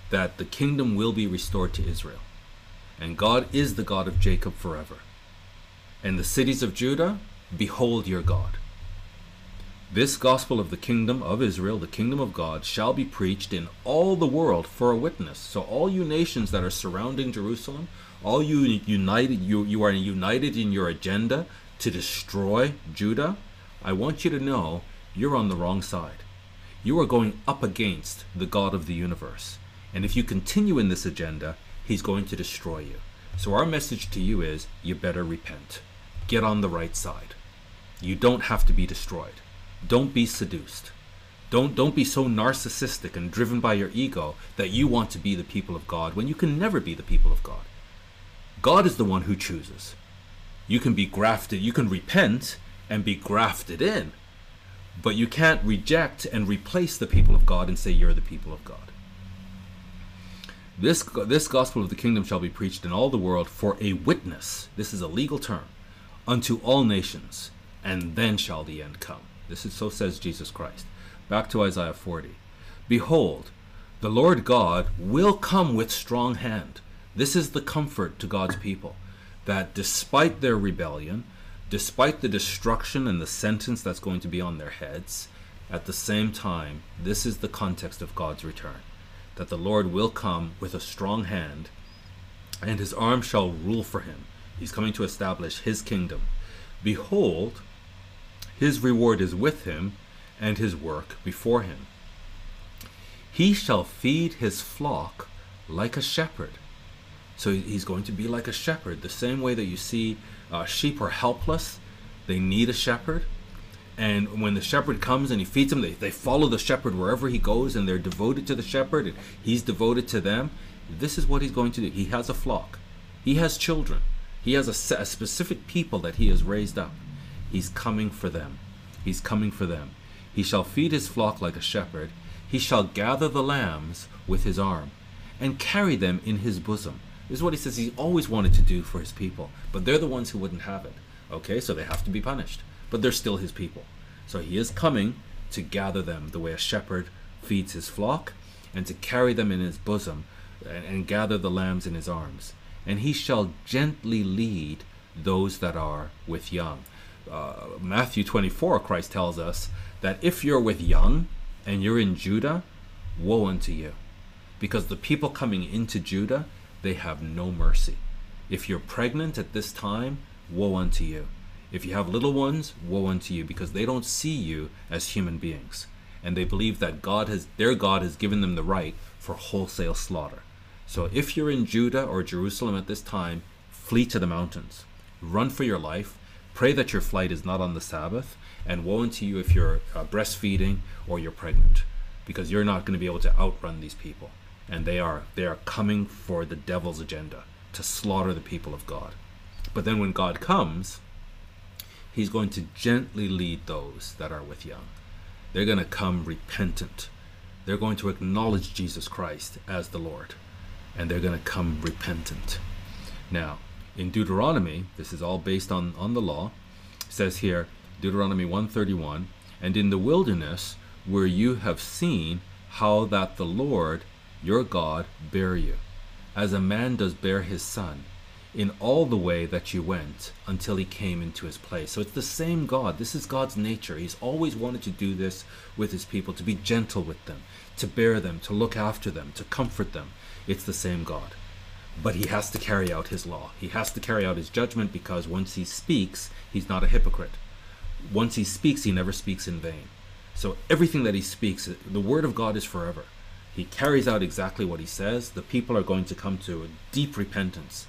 that the kingdom will be restored to Israel. And God is the God of Jacob forever. And the cities of Judah, behold your God. This gospel of the kingdom of Israel, the kingdom of God, shall be preached in all the world for a witness. So all you nations that are surrounding Jerusalem, all you united you, you are united in your agenda to destroy Judah, I want you to know you're on the wrong side. You are going up against the God of the universe. And if you continue in this agenda, he's going to destroy you. So our message to you is you better repent. Get on the right side. You don't have to be destroyed. Don't be seduced. Don't don't be so narcissistic and driven by your ego that you want to be the people of God when you can never be the people of God. God is the one who chooses. You can be grafted, you can repent and be grafted in, but you can't reject and replace the people of God and say you're the people of God. This, this gospel of the kingdom shall be preached in all the world for a witness. This is a legal term. Unto all nations, and then shall the end come. This is so says Jesus Christ. Back to Isaiah 40. Behold, the Lord God will come with strong hand. This is the comfort to God's people that despite their rebellion, despite the destruction and the sentence that's going to be on their heads, at the same time, this is the context of God's return that the Lord will come with a strong hand, and his arm shall rule for him. He's coming to establish his kingdom. Behold, his reward is with him, and his work before him. He shall feed his flock like a shepherd. So he's going to be like a shepherd, the same way that you see uh, sheep are helpless, they need a shepherd. And when the shepherd comes and he feeds them, they, they follow the shepherd wherever he goes and they're devoted to the shepherd and he's devoted to them. This is what he's going to do. He has a flock, he has children, he has a, a specific people that he has raised up. He's coming for them. He's coming for them. He shall feed his flock like a shepherd. He shall gather the lambs with his arm and carry them in his bosom. This is what he says he always wanted to do for his people, but they're the ones who wouldn't have it. Okay, so they have to be punished, but they're still his people. So he is coming to gather them the way a shepherd feeds his flock, and to carry them in his bosom, and, and gather the lambs in his arms. And he shall gently lead those that are with young. Uh, Matthew 24, Christ tells us that if you're with young and you're in Judah, woe unto you. Because the people coming into Judah they have no mercy. If you're pregnant at this time, woe unto you. If you have little ones, woe unto you, because they don't see you as human beings. And they believe that God has their God has given them the right for wholesale slaughter. So if you're in Judah or Jerusalem at this time, flee to the mountains. Run for your life. Pray that your flight is not on the Sabbath, and woe unto you if you're uh, breastfeeding or you're pregnant, because you're not going to be able to outrun these people and they are they are coming for the devil's agenda to slaughter the people of God. But then when God comes, he's going to gently lead those that are with young. They're going to come repentant. They're going to acknowledge Jesus Christ as the Lord, and they're going to come repentant. Now, in Deuteronomy, this is all based on, on the law, says here, Deuteronomy 131, and in the wilderness where you have seen how that the Lord your God bear you, as a man does bear his son, in all the way that you went until he came into his place. So it's the same God. This is God's nature. He's always wanted to do this with his people, to be gentle with them, to bear them, to look after them, to comfort them. It's the same God. But he has to carry out his law. He has to carry out his judgment because once he speaks, he's not a hypocrite. Once he speaks, he never speaks in vain. So everything that he speaks, the word of God is forever he carries out exactly what he says, the people are going to come to a deep repentance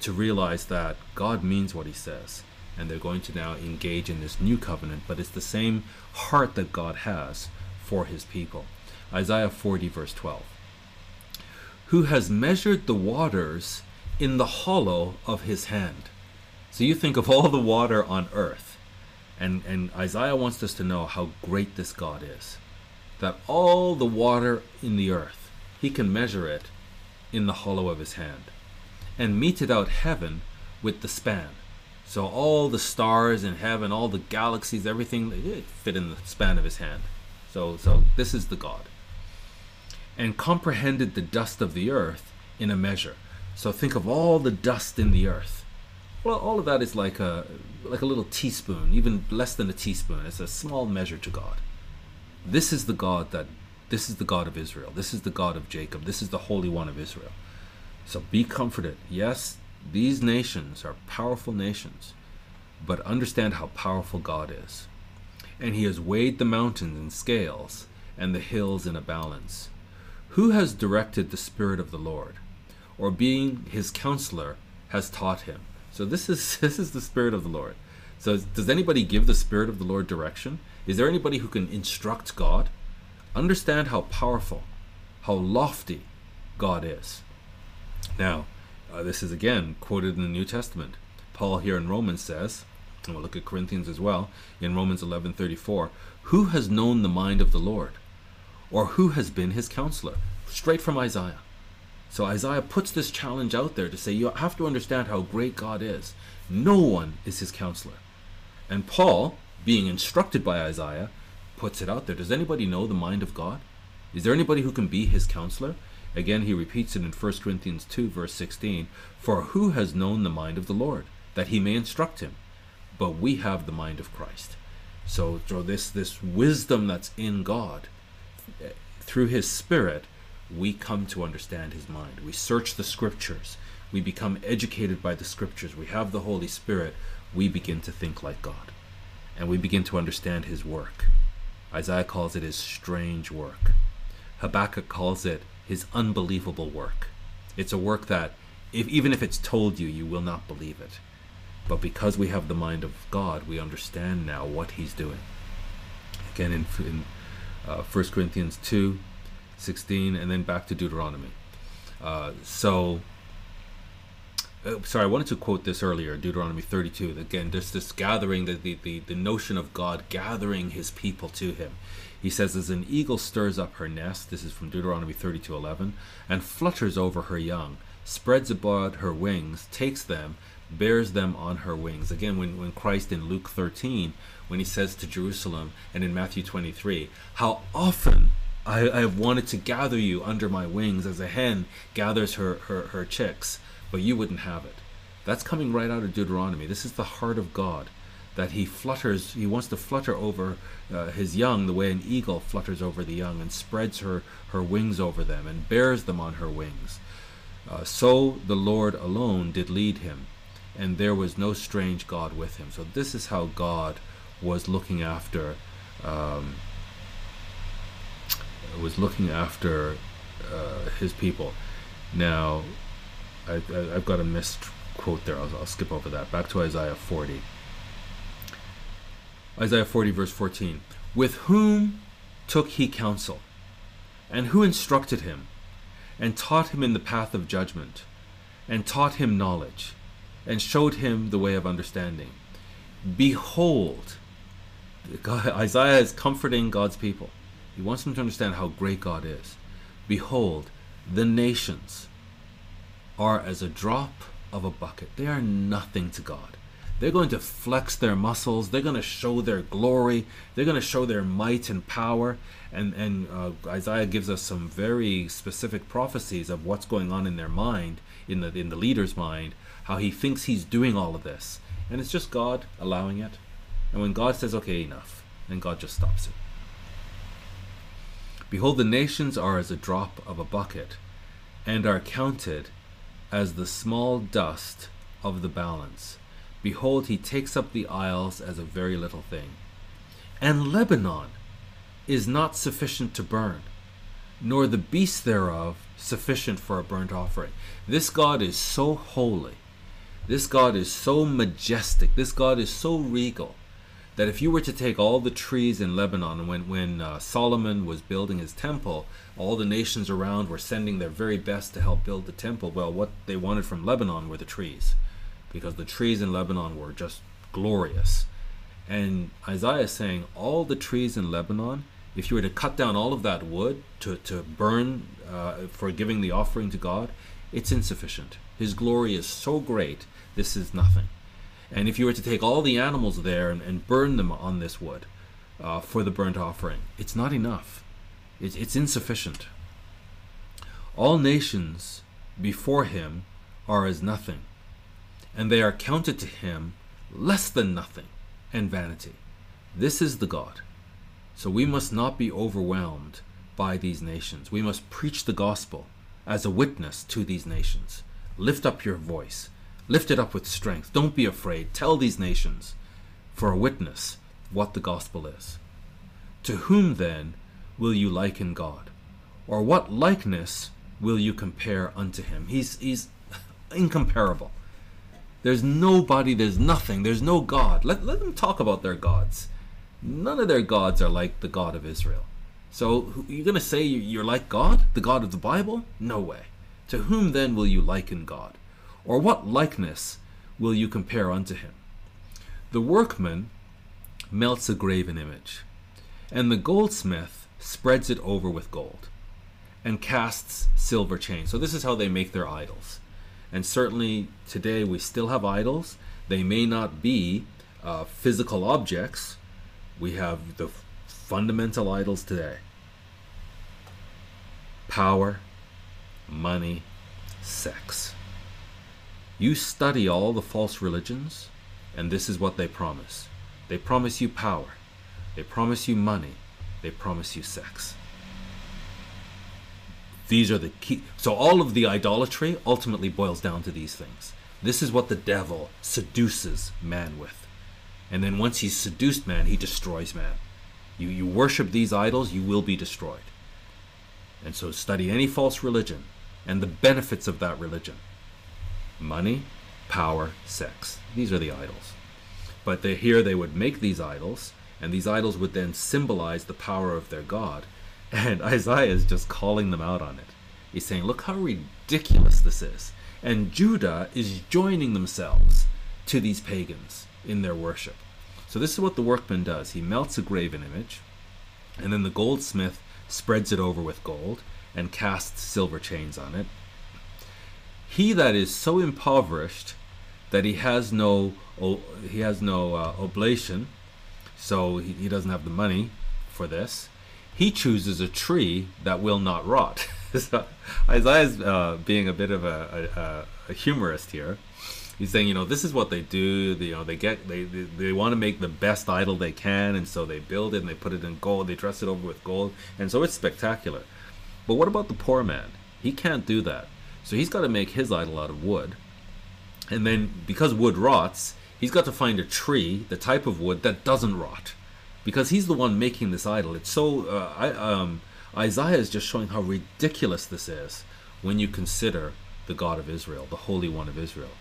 to realize that God means what he says. And they're going to now engage in this new covenant, but it's the same heart that God has for his people. Isaiah 40, verse 12. Who has measured the waters in the hollow of his hand. So you think of all the water on earth, and, and Isaiah wants us to know how great this God is that all the water in the earth, he can measure it in the hollow of his hand, and meted out heaven with the span. So all the stars in heaven, all the galaxies, everything, it fit in the span of his hand. So, so this is the God. And comprehended the dust of the earth in a measure. So think of all the dust in the earth. Well, all of that is like a like a little teaspoon, even less than a teaspoon. It's a small measure to God. This is the God that this is the God of Israel. This is the God of Jacob. This is the Holy One of Israel. So be comforted. Yes, these nations are powerful nations, but understand how powerful God is. And he has weighed the mountains in scales and the hills in a balance. Who has directed the Spirit of the Lord? Or being his counselor has taught him. So this is this is the Spirit of the Lord. So does anybody give the Spirit of the Lord direction? Is there anybody who can instruct God? Understand how powerful, how lofty God is. Now, uh, this is again quoted in the New Testament. Paul here in Romans says, and we'll look at Corinthians as well, in Romans 11:34, who has known the mind of the Lord? Or who has been his counselor? Straight from Isaiah. So Isaiah puts this challenge out there to say you have to understand how great God is. No one is his counselor. And Paul, being instructed by Isaiah, puts it out there. Does anybody know the mind of God? Is there anybody who can be his counselor? Again, he repeats it in 1 Corinthians 2, verse 16 For who has known the mind of the Lord, that he may instruct him? but we have the mind of Christ. So, so this this wisdom that's in God, through His Spirit, we come to understand His mind. We search the Scriptures. We become educated by the Scriptures. We have the Holy Spirit. We begin to think like God, and we begin to understand His work. Isaiah calls it His strange work. Habakkuk calls it His unbelievable work. It's a work that, if, even if it's told you, you will not believe it. But because we have the mind of God, we understand now what He's doing. Again, in, in uh, 1 Corinthians 2 16, and then back to Deuteronomy. Uh, so, uh, sorry, I wanted to quote this earlier, Deuteronomy 32. Again, there's this gathering, the, the, the, the notion of God gathering His people to Him. He says, As an eagle stirs up her nest, this is from Deuteronomy 32 11, and flutters over her young, spreads abroad her wings, takes them, bears them on her wings. Again, when, when Christ in Luke 13, when he says to Jerusalem, and in Matthew 23, how often I, I have wanted to gather you under my wings as a hen gathers her, her, her chicks, but you wouldn't have it. That's coming right out of Deuteronomy. This is the heart of God, that he flutters, he wants to flutter over uh, his young the way an eagle flutters over the young and spreads her, her wings over them and bears them on her wings. Uh, so the Lord alone did lead him and there was no strange God with him. So this is how God was looking after um, was looking after uh, his people. Now, I, have got a missed quote there. I'll, I'll skip over that. Back to Isaiah 40. Isaiah 40, verse 14. With whom took he counsel? And who instructed him? And taught him in the path of judgment? And taught him knowledge? and showed him the way of understanding. Behold, God, Isaiah is comforting God's people. He wants them to understand how great God is. Behold, the nations are as a drop of a bucket. They are nothing to God. They're going to flex their muscles. They're going to show their glory. They're going to show their might and power. And, and uh, Isaiah gives us some very specific prophecies of what's going on in their mind, in the, in the leader's mind, how he thinks he's doing all of this. And it's just God allowing it. And when God says, okay, enough, then God just stops it. Behold, the nations are as a drop of a bucket, and are counted as the small dust of the balance. Behold, he takes up the isles as a very little thing. And Lebanon is not sufficient to burn, nor the beasts thereof sufficient for a burnt offering. This God is so holy this God is so majestic. This God is so regal that if you were to take all the trees in Lebanon, when when uh, Solomon was building his temple, all the nations around were sending their very best to help build the temple. Well, what they wanted from Lebanon were the trees, because the trees in Lebanon were just glorious. And Isaiah is saying all the trees in Lebanon, if you were to cut down all of that wood to, to burn uh, for giving the offering to God, it's insufficient. His glory is so great this is nothing. And if you were to take all the animals there and, and burn them on this wood uh, for the burnt offering, it's not enough. It's, it's insufficient. All nations before him are as nothing, and they are counted to him less than nothing and vanity. This is the God. So we must not be overwhelmed by these nations. We must preach the gospel as a witness to these nations. Lift up your voice. Lift it up with strength. Don't be afraid. Tell these nations for a witness what the gospel is. To whom then will you liken God? Or what likeness will you compare unto him? He's, he's incomparable. There's nobody, there's nothing, there's no God. Let, let them talk about their gods. None of their gods are like the God of Israel. So you're going to say you're like God, the God of the Bible? No way. To whom then will you liken God? Or what likeness will you compare unto him? The workman melts a graven image, and the goldsmith spreads it over with gold, and casts silver chains. So, this is how they make their idols. And certainly today we still have idols. They may not be uh, physical objects. We have the fundamental idols today power, money, sex. You study all the false religions, And this is what they promise they promise you power, they promise you money, they promise you sex. These are the key. So all of the idolatry ultimately boils down to these things. This is what the devil seduces man with. And then once he's seduced man, he destroys man. You, you worship these idols, you will be destroyed. And so study any false religion and the benefits of that religion money, power, sex. These are the idols. But they, here they would make these idols, and these idols would then symbolize the power of their God. And Isaiah is just calling them out on it. He's saying, Look how ridiculous this is. And Judah is joining themselves to these pagans in their worship. So, this is what the workman does he melts a graven image, and then the goldsmith spreads it over with gold and casts silver chains on it. He that is so impoverished that he has no he has no uh, oblation, so he, he doesn't have the money for this he chooses a tree that will not rot. so Isaiah's uh, being a bit of a, a, a, humorist here. He's saying, you know, this is what they do. They, you know, they get they, they, they want to make the best idol they can, and so they build it and they put it in gold. They dress it over with gold, and so it's spectacular. But what about the poor man? He can't do that. So he's got to make his idol out of wood, and then because wood rots, he's got to find a tree, the type of wood that doesn't rot because he's the one making this idol. It's so uh, I, um, Isaiah is just showing how ridiculous this is when you consider the God of Israel, the Holy One of Israel.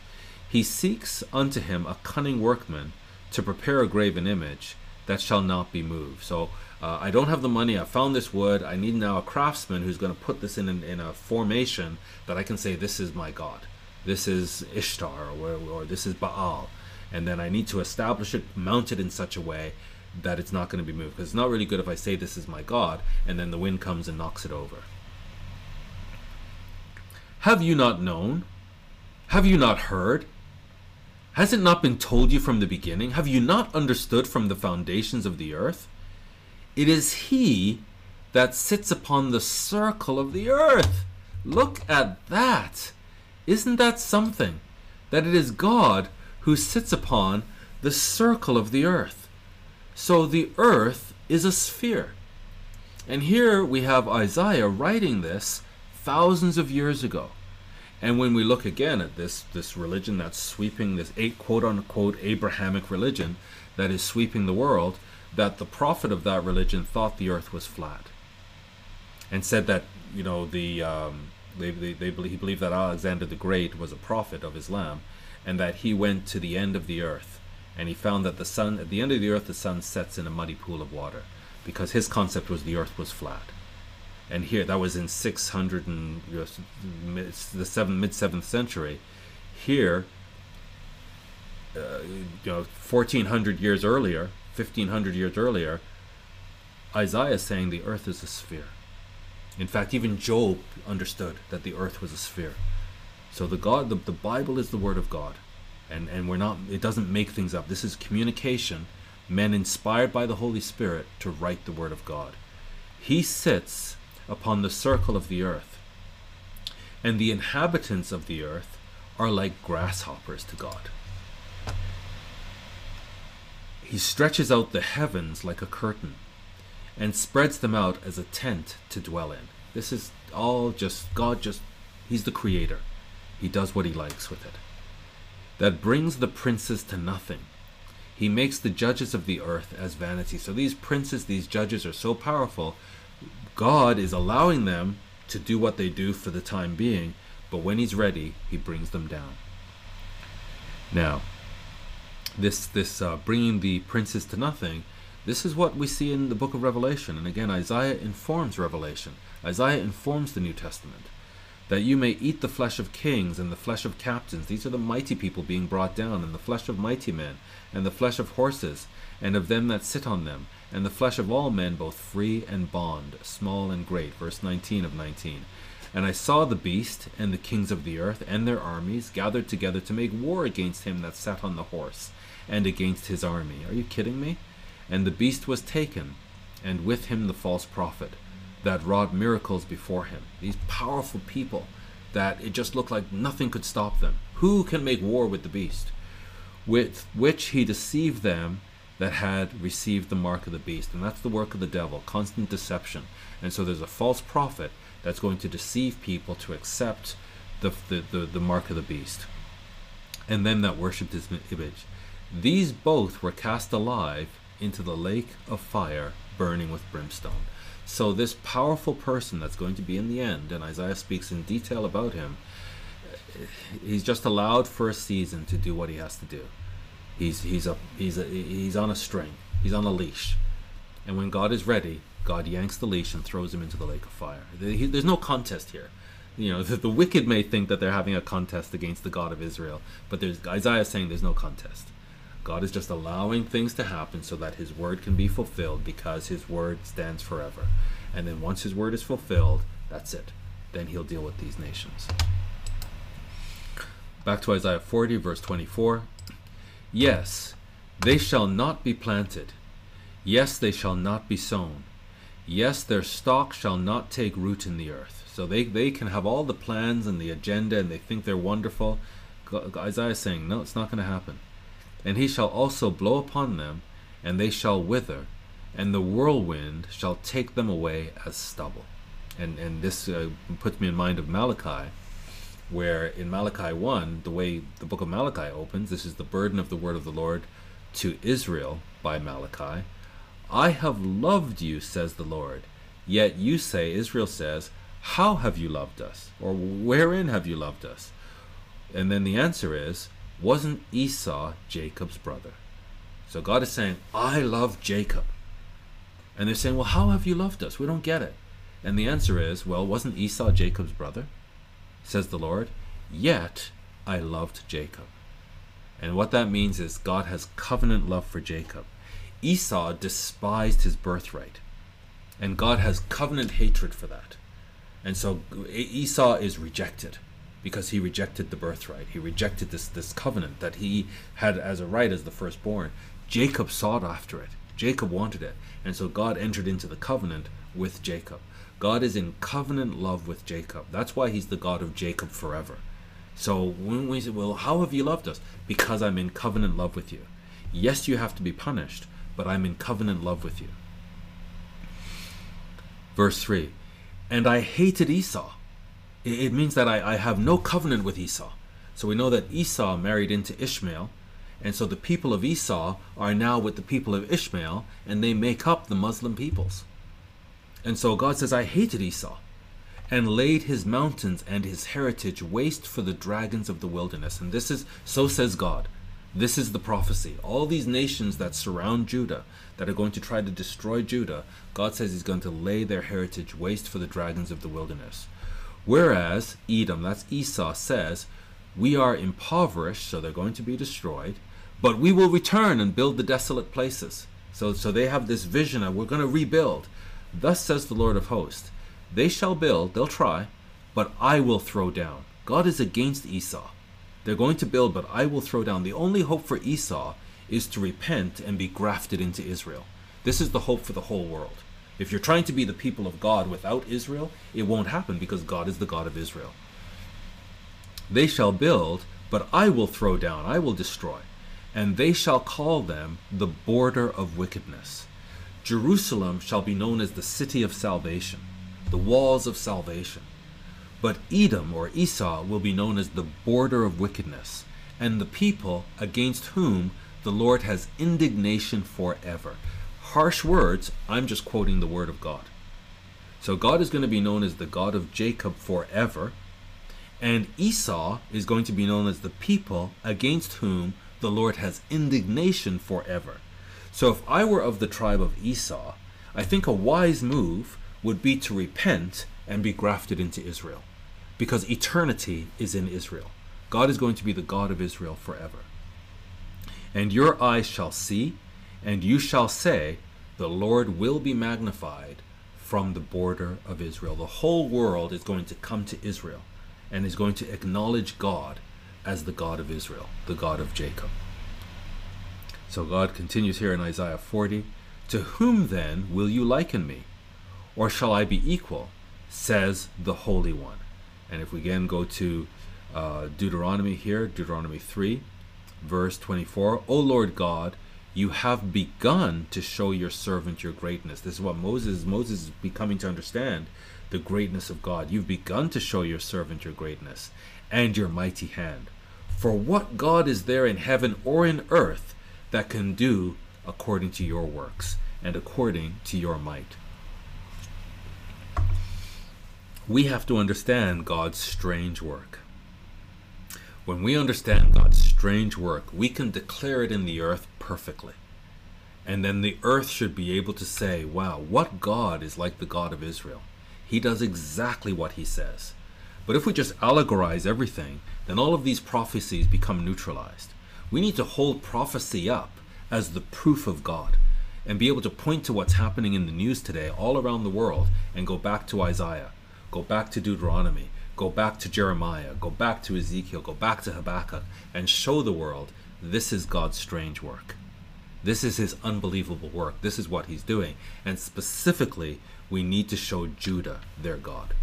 He seeks unto him a cunning workman to prepare a graven image that shall not be moved. So uh, I don't have the money. I found this wood. I need now a craftsman who's going to put this in, in, in a formation that I can say this is my God. This is Ishtar or, or this is Baal. And then I need to establish it, mount it in such a way that it's not going to be moved because it's not really good if I say this is my God and then the wind comes and knocks it over. Have you not known? Have you not heard? Has it not been told you from the beginning? Have you not understood from the foundations of the earth? It is He that sits upon the circle of the earth. Look at that. Isn't that something? That it is God who sits upon the circle of the earth. So the earth is a sphere. And here we have Isaiah writing this thousands of years ago. And when we look again at this, this religion that's sweeping this eight quote unquote Abrahamic religion that is sweeping the world, that the prophet of that religion thought the earth was flat. And said that, you know, the um, they, they, they believe, he believed that Alexander the Great was a prophet of Islam and that he went to the end of the earth and he found that the sun at the end of the earth the sun sets in a muddy pool of water because his concept was the earth was flat and here that was in 600 and you know, the seven mid 7th century here uh, you know 1400 years earlier 1500 years earlier isaiah is saying the earth is a sphere. In fact even job understood that the earth was a sphere. So the god the, the bible is the word of god and and we're not it doesn't make things up. This is communication men inspired by the holy spirit to write the word of god. He sits upon the circle of the earth and the inhabitants of the earth are like grasshoppers to god he stretches out the heavens like a curtain and spreads them out as a tent to dwell in this is all just god just he's the creator he does what he likes with it that brings the princes to nothing. He makes the judges of the earth as vanity. So these princes, these judges are so powerful, God is allowing them to do what they do for the time being, but when He's ready, He brings them down. Now, this this uh, bringing the princes to nothing, this is what we see in the book of Revelation, and again Isaiah informs Revelation. Isaiah informs the New Testament that you may eat the flesh of kings and the flesh of captains. These are the mighty people being brought down, and the flesh of mighty men, and the flesh of horses, and of them that sit on them, and the flesh of all men, both free and bond, small and great. Verse 19 of 19. And I saw the beast, and the kings of the earth, and their armies, gathered together to make war against him that sat on the horse, and against his army. Are you kidding me? And the beast was taken, and with him the false prophet that wrought miracles before him. These powerful people that it just looked like nothing could stop them. Who can make war with the beast? with which he deceived them that had received the mark of the beast. And that's the work of the devil, constant deception. And so there's a false prophet that's going to deceive people to accept the, the, the, the mark of the beast. And them that worshipped his image. These both were cast alive into the lake of fire burning with brimstone. So, this powerful person that's going to be in the end, and Isaiah speaks in detail about him, he's just allowed for a season to do what he has to do. He's, he's, a, he's, a, he's on a string, he's on a leash. And when God is ready, God yanks the leash and throws him into the lake of fire. There's no contest here. You know, the, the wicked may think that they're having a contest against the God of Israel, but there's Isaiah saying there's no contest. God is just allowing things to happen so that his word can be fulfilled because his word stands forever. And then once his word is fulfilled, that's it. Then he'll deal with these nations. Back to Isaiah 40, verse 24. Yes, they shall not be planted. Yes, they shall not be sown. Yes, their stock shall not take root in the earth. So they, they can have all the plans and the agenda and they think they're wonderful. Isaiah is saying, no, it's not going to happen. And he shall also blow upon them, and they shall wither, and the whirlwind shall take them away as stubble. And, and this uh, puts me in mind of Malachi, where in Malachi 1, the way the book of Malachi opens, this is the burden of the word of the Lord to Israel by Malachi. I have loved you, says the Lord. Yet you say, Israel says, How have you loved us? Or wherein have you loved us? And then the answer is, wasn't Esau Jacob's brother? So God is saying, I love Jacob. And they're saying, Well, how have you loved us? We don't get it. And the answer is, Well, wasn't Esau Jacob's brother? Says the Lord. Yet I loved Jacob. And what that means is God has covenant love for Jacob. Esau despised his birthright. And God has covenant hatred for that. And so Esau is rejected because he rejected the birthright. He rejected this, this covenant that he had as a right as the firstborn. Jacob sought after it. Jacob wanted it. And so God entered into the covenant with Jacob. God is in covenant love with Jacob. That's why he's the God of Jacob forever. So when we say, well, how have you loved us? Because I'm in covenant love with you. Yes, you have to be punished, but I'm in covenant love with you. Verse 3 And I hated Esau it means that I, I have no covenant with Esau. So we know that Esau married into Ishmael, and so the people of Esau are now with the people of Ishmael, and they make up the Muslim peoples. And so God says, I hated Esau, and laid his mountains and his heritage waste for the dragons of the wilderness. And this is, so says God. This is the prophecy. All these nations that surround Judah, that are going to try to destroy Judah, God says He's going to lay their heritage waste for the dragons of the wilderness. Whereas Edom, that's Esau, says, We are impoverished, so they're going to be destroyed, but we will return and build the desolate places. So, so they have this vision of we're going to rebuild. Thus says the Lord of hosts They shall build, they'll try, but I will throw down. God is against Esau. They're going to build, but I will throw down. The only hope for Esau is to repent and be grafted into Israel. This is the hope for the whole world. If you're trying to be the people of God without Israel, it won't happen because God is the God of Israel. They shall build, but I will throw down, I will destroy, and they shall call them the border of wickedness. Jerusalem shall be known as the city of salvation, the walls of salvation. But Edom or Esau will be known as the border of wickedness, and the people against whom the Lord has indignation forever harsh words, I'm just quoting the word of God. So God is going to be known as the God of Jacob forever, and Esau is going to be known as the people against whom the Lord has indignation forever. So if I were of the tribe of Esau, I think a wise move would be to repent and be grafted into Israel, because eternity is in Israel. God is going to be the God of Israel forever. And your eyes shall see, and you shall say, The Lord will be magnified from the border of Israel. The whole world is going to come to Israel and is going to acknowledge God as the God of Israel, the God of Jacob. So God continues here in Isaiah 40 To whom then will you liken me? Or shall I be equal? Says the Holy One. And if we again go to uh, Deuteronomy here, Deuteronomy 3, Verse 24 O Lord God, you have begun to show your servant your greatness. This is what Moses Moses is becoming to understand the greatness of God. You've begun to show your servant your greatness and your mighty hand. For what God is there in heaven or in earth that can do according to your works and according to your might? We have to understand God's strange work. When we understand God's strange work, we can declare it in the earth perfectly. And then the earth should be able to say, wow, what God is like the God of Israel? He does exactly what he says. But if we just allegorize everything, then all of these prophecies become neutralized. We need to hold prophecy up as the proof of God and be able to point to what's happening in the news today all around the world and go back to Isaiah, go back to Deuteronomy, go back to Jeremiah, go back to Ezekiel, go back to Habakkuk, and show the world this is God's strange work. This is his unbelievable work. This is what he's doing. And specifically, we need to show Judah their God.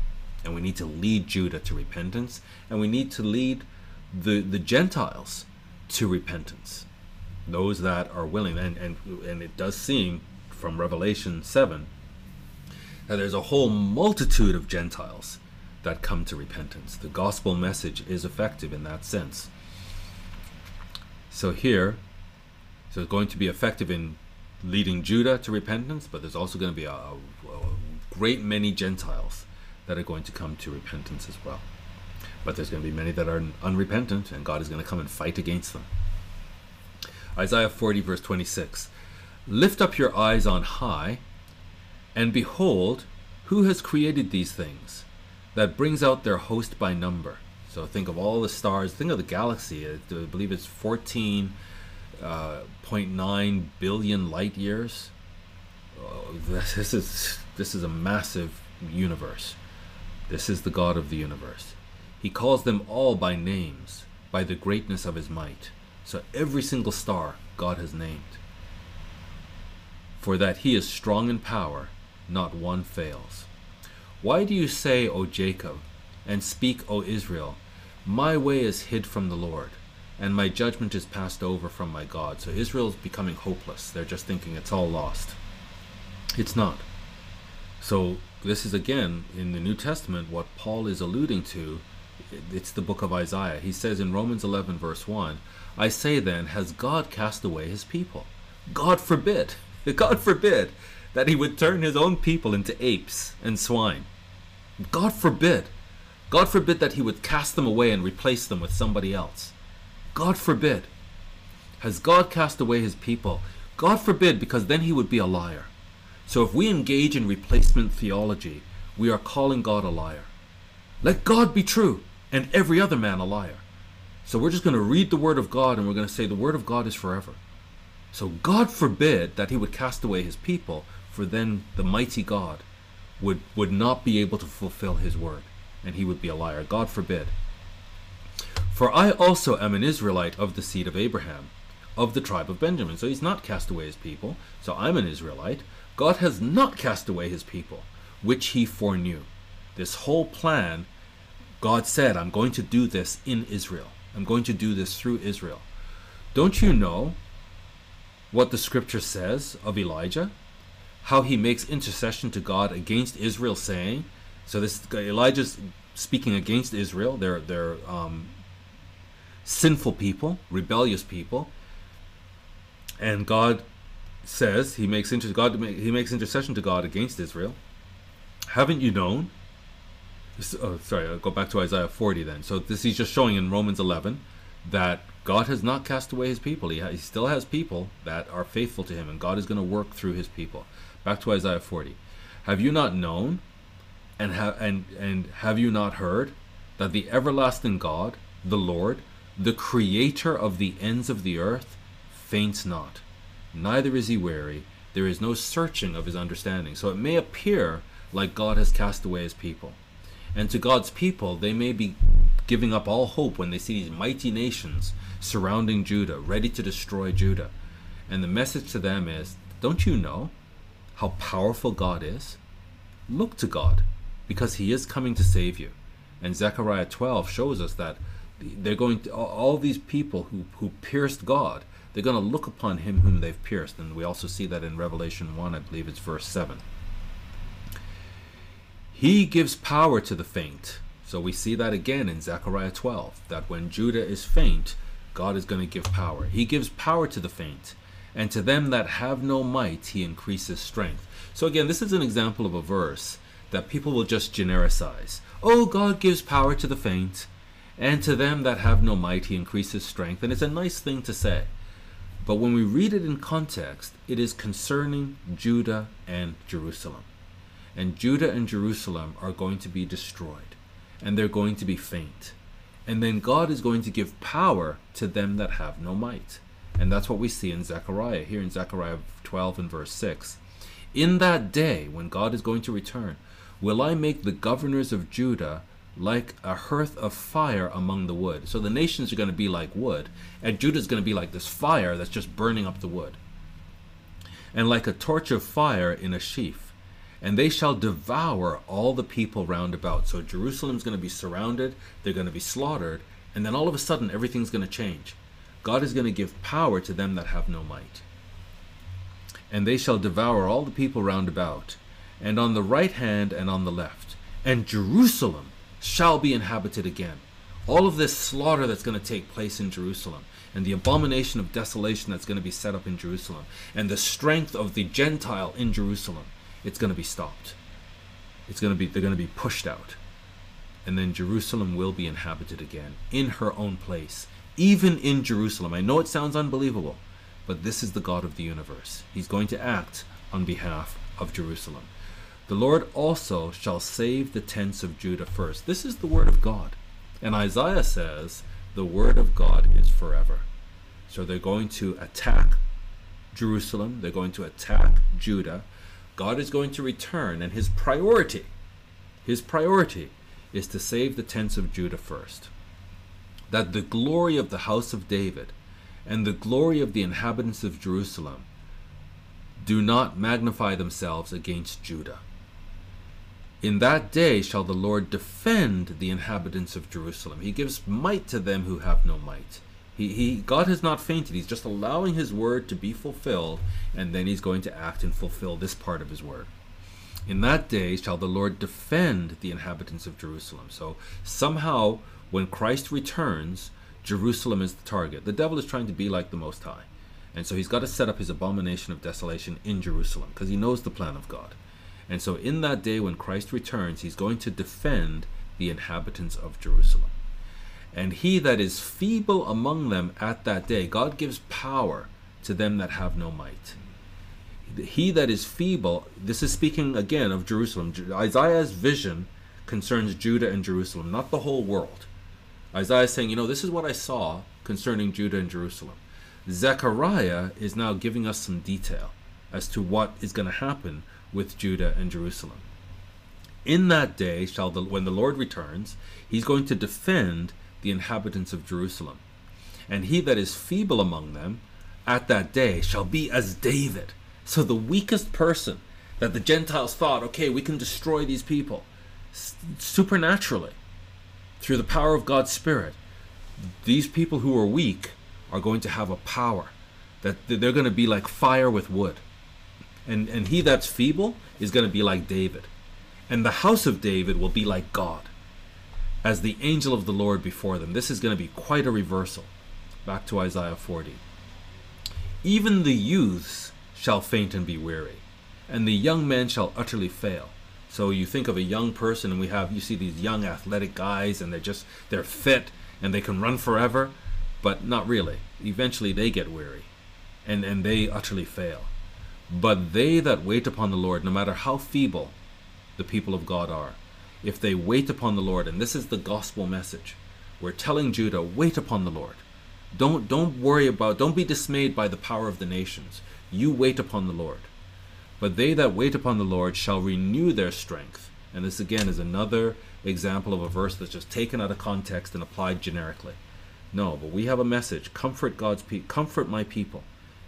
And we need to lead Judah to repentance. And we need to lead the, the Gentiles to repentance. Those that are willing. And, and, and it does seem from Revelation 7 that there's a whole multitude of Gentiles that come to repentance. The gospel message is effective in that sense. So here, so it's going to be effective in leading Judah to repentance, but there's also going to be a, a, great many Gentiles that are going to come to repentance as well. But there's going to be many that are unrepentant, and God is going to come and fight against them. Isaiah 40, verse 26 Lift up your eyes on high, and behold, who has created these things? that brings out their host by number. So think of all the stars. Think of the galaxy. I believe it's 14.9 uh, billion light years. Oh, this is this is a massive universe. This is the God of the universe. He calls them all by names, by the greatness of his might. So every single star God has named. For that he is strong in power, not one fails. Why do you say, O Jacob, and speak, O Israel, My way is hid from the Lord, and my judgment is passed over from my God? So Israel is becoming hopeless. They're just thinking it's all lost. It's not. So this is again in the New Testament what Paul is alluding to. It's the book of Isaiah. He says in Romans 11, verse 1, I say then, has God cast away his people? God forbid. God forbid that he would turn his own people into apes and swine. God forbid. God forbid that he would cast them away and replace them with somebody else. God forbid. Has God cast away his people? God forbid, because then he would be a liar. So if we engage in replacement theology, we are calling God a liar. Let God be true and every other man a liar. So we're just going to read the Word of God and we're going to say the Word of God is forever. So God forbid that he would cast away his people, for then the mighty God would, would not be able to fulfill his word, and he would be a liar. God forbid. For I also am an Israelite of the seed of Abraham, of the tribe of Benjamin. So he's not cast away his people. So I'm an Israelite. God has not cast away his people, which he foreknew. This whole plan, God said, I'm going to do this in Israel. I'm going to do this through Israel. Don't you know what the scripture says of Elijah? how he makes intercession to God against Israel, saying, so this Elijah's speaking against Israel. They're they're um, sinful people, rebellious people, and God says he makes inter- God he makes intercession to God against Israel. Haven't you known? Oh, sorry, I'll go back to Isaiah 40 then. So this he's just showing in Romans 11 that God has not cast away his people. He, ha- he still has people that are faithful to him, and God is going to work through his people. Back to Isaiah 40. Have you not known and have and and have you not heard that the everlasting God, the Lord, the creator of the ends of the earth, faints not, neither is he weary, there is no searching of his understanding. So it may appear like God has cast away his people. And to God's people, they may be giving up all hope when they see these mighty nations surrounding Judah, ready to destroy Judah. And the message to them is, don't you know how powerful God is, look to God because He is coming to save you. And Zechariah 12 shows us that they're going to all these people who who pierced God. They're going to look upon him whom they've pierced, and we also see that in Revelation one, I believe it's verse seven. He gives power to the faint. So we see that again in Zechariah 12, that when Judah is faint, God is going to give power. He gives power to the faint, and to them that have no might, he increases strength. So again, this is an example of a verse that people will just genericize. Oh, God gives power to the faint, and to them that have no might, he increases strength. And it's a nice thing to say. But when we read it in context, it is concerning Judah and Jerusalem. And Judah and Jerusalem are going to be destroyed, and they're going to be faint. And then God is going to give power to them that have no might. And that's what we see in Zechariah, here in Zechariah 12 and verse 6. In that day, when God is going to return, will I make the governors of Judah like a hearth of fire among the wood. So the nations are going to be like wood, and Judah is going to be like this fire that's just burning up the wood. And like a torch of fire in a sheaf. And they shall devour all the people round about. So Jerusalem's going to be surrounded, they're going to be slaughtered, and then all of a sudden everything's going to change. God is going to give power to them that have no might. And they shall devour all the people round about, and on the right hand and on the left. And Jerusalem shall be inhabited again. All of this slaughter that's going to take place in Jerusalem, and the abomination of desolation that's going to be set up in Jerusalem, and the strength of the Gentile in Jerusalem, it's going to be stopped. It's going to be they're going to be pushed out. And then Jerusalem will be inhabited again in her own place, even in Jerusalem. I know it sounds unbelievable, but this is the God of the universe. He's going to act on behalf of Jerusalem. The Lord also shall save the tents of Judah first. This is the word of God. And Isaiah says, the word of God is forever. So they're going to attack Jerusalem, they're going to attack Judah. God is going to return, and his priority, his priority is to save the tents of Judah first. That the glory of the house of David and the glory of the inhabitants of Jerusalem do not magnify themselves against Judah. In that day shall the Lord defend the inhabitants of Jerusalem. He gives might to them who have no might. He, he, God has not fainted. He's just allowing His word to be fulfilled, and then He's going to act and fulfill this part of His word. In that day shall the Lord defend the inhabitants of Jerusalem. So somehow, when Christ returns, Jerusalem is the target. The devil is trying to be like the Most High. And so he's got to set up his abomination of desolation in Jerusalem because he knows the plan of God. And so, in that day when Christ returns, he's going to defend the inhabitants of Jerusalem. And he that is feeble among them at that day, God gives power to them that have no might. He that is feeble, this is speaking again of Jerusalem. Isaiah's vision concerns Judah and Jerusalem, not the whole world. Isaiah is saying, you know, this is what I saw concerning Judah and Jerusalem. Zechariah is now giving us some detail as to what is going to happen with Judah and Jerusalem. In that day shall the, when the Lord returns, he's going to defend the inhabitants of Jerusalem. And he that is feeble among them at that day shall be as David. So the weakest person that the Gentiles thought, okay, we can destroy these people supernaturally through the power of God's Spirit. These people who are weak are going to have a power that they're going to be like fire with wood and and he that's feeble is going to be like David. And the house of David will be like God as the angel of the Lord before them. This is going to be quite a reversal. Back to Isaiah 40 even the youths shall faint and be weary and the young men shall utterly fail. So you think of a young person and we have you see these young athletic guys and they're just they're fit and they can run forever but not really. Eventually they get weary and and they utterly fail but they that wait upon the Lord, no matter how feeble the people of God are, if they wait upon the Lord, and this is the gospel message, we're telling Judah, wait upon the Lord. Don't don't worry about, don't be dismayed by the power of the nations. You wait upon the Lord. But they that wait upon the Lord shall renew their strength. And this again is another example of a verse that's just taken out of context and applied generically. No, but we have a message. Comfort God's people, comfort my people,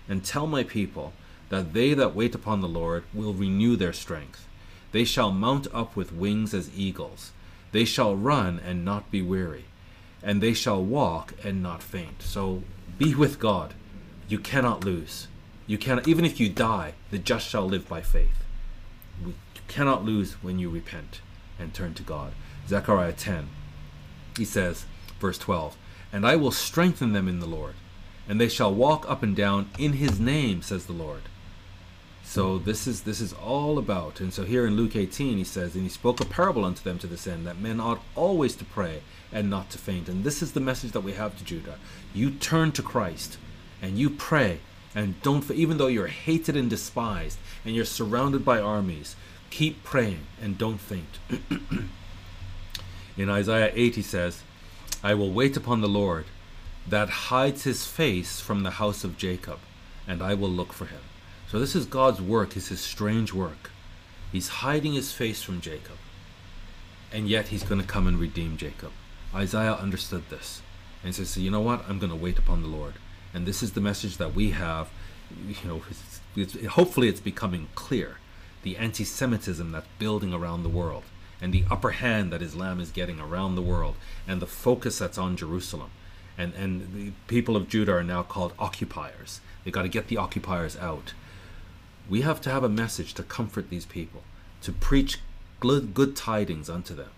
and tell my people that they that wait upon the Lord will renew their strength. They shall mount up with wings as eagles. They shall run and not be weary, and they shall walk and not faint. So be with God. You cannot lose. You cannot, even if you die, the just shall live by faith. You cannot lose when you repent and turn to God. Zechariah 10, he says, verse 12, And I will strengthen them in the Lord, and they shall walk up and down in his name, says the Lord. So this is this is all about, and so here in Luke 18 he says, and he spoke a parable unto them to this end, that men ought always to pray and not to faint. And this is the message that we have to Judah. You turn to Christ and you pray and don't even though you're hated and despised and you're surrounded by armies, keep praying and don't faint. in Isaiah 8 he says, I will wait upon the Lord that hides his face from the house of Jacob, and I will look for him. So this is God's work, is his strange work. He's hiding his face from Jacob. And yet he's going to come and redeem Jacob. Isaiah understood this. And he says, you know what? I'm going to wait upon the Lord. And this is the message that we have. You know, it's, it's, hopefully it's becoming clear. The anti-Semitism that's building around the world. And the upper hand that Islam is getting around the world. And the focus that's on Jerusalem. And, and the people of Judah are now called occupiers. They've got to get the occupiers out we have to have a message to comfort these people, to preach good, tidings unto them,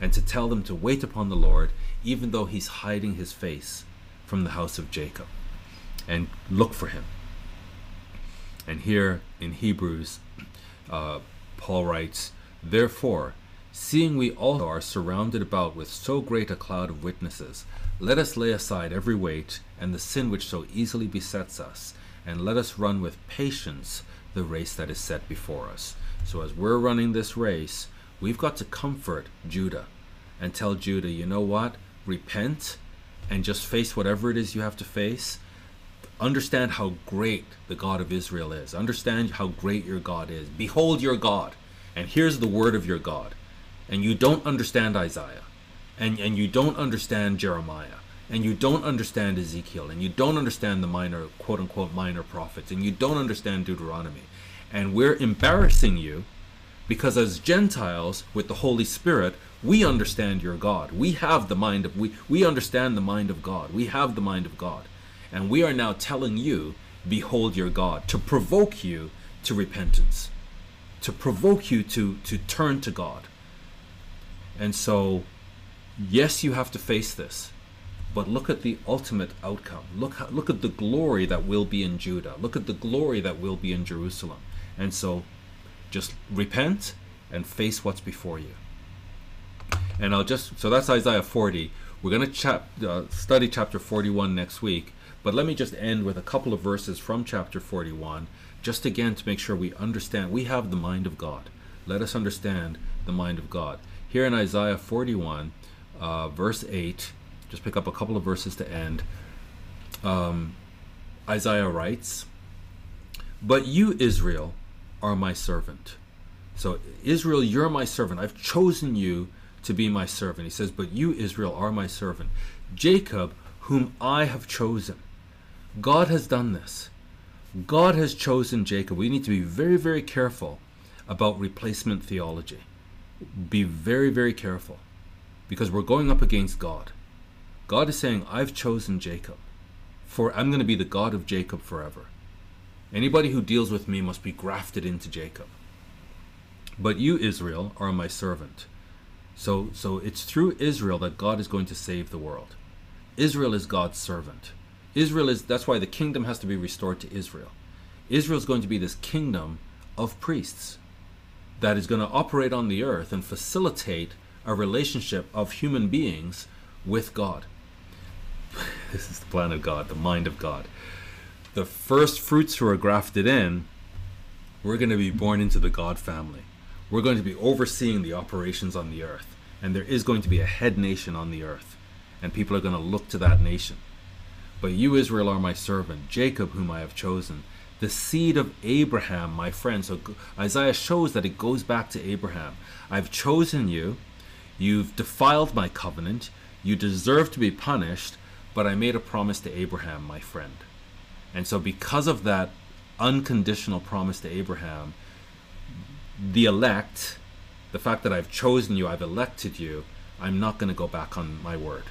and to tell them to wait upon the Lord, even though He's hiding His face from the house of Jacob, and look for Him. And here in Hebrews, uh, Paul writes, Therefore, seeing we also are surrounded about with so great a cloud of witnesses, let us lay aside every weight and the sin which so easily besets us, and let us run with patience the race that is set before us. So as we're running this race, we've got to comfort Judah and tell Judah, you know what? Repent and just face whatever it is you have to face. Understand how great the God of Israel is. Understand how great your God is. Behold your God. And here's the word of your God. And you don't understand Isaiah. And, and you don't understand Jeremiah and you don't understand Ezekiel, and you don't understand the minor, quote unquote, minor prophets, and you don't understand Deuteronomy. And we're embarrassing you because as Gentiles with the Holy Spirit, we understand your God. We have the mind of, we, we understand the mind of God. We have the mind of God. And we are now telling you, behold your God, to provoke you to repentance, to provoke you to, to turn to God. And so, yes, you have to face this but look at the ultimate outcome. Look, look at the glory that will be in Judah. Look at the glory that will be in Jerusalem. And so just repent and face what's before you. And I'll just, so that's Isaiah 40. We're going to chap, uh, study chapter 41 next week. But let me just end with a couple of verses from chapter 41, just again to make sure we understand. We have the mind of God. Let us understand the mind of God. Here in Isaiah 41, uh, verse 8, just pick up a couple of verses to end. Um, Isaiah writes, But you, Israel, are my servant. So, Israel, you're my servant. I've chosen you to be my servant. He says, But you, Israel, are my servant. Jacob, whom I have chosen. God has done this. God has chosen Jacob. We need to be very, very careful about replacement theology. Be very, very careful because we're going up against God. God is saying, I've chosen Jacob, for I'm going to be the God of Jacob forever. Anybody who deals with me must be grafted into Jacob. But you, Israel, are my servant. So, so it's through Israel that God is going to save the world. Israel is God's servant. Israel is, that's why the kingdom has to be restored to Israel. Israel is going to be this kingdom of priests that is going to operate on the earth and facilitate a relationship of human beings with God. this is the plan of God, the mind of God. The first fruits who are grafted in, we're going to be born into the God family. We're going to be overseeing the operations on the earth. And there is going to be a head nation on the earth. And people are going to look to that nation. But you, Israel, are my servant, Jacob, whom I have chosen, the seed of Abraham, my friend. So Isaiah shows that it goes back to Abraham. I've chosen you. You've defiled my covenant. You deserve to be punished, but I made a promise to Abraham, my friend. And so, because of that unconditional promise to Abraham, the elect, the fact that I've chosen you, I've elected you, I'm not going to go back on my word.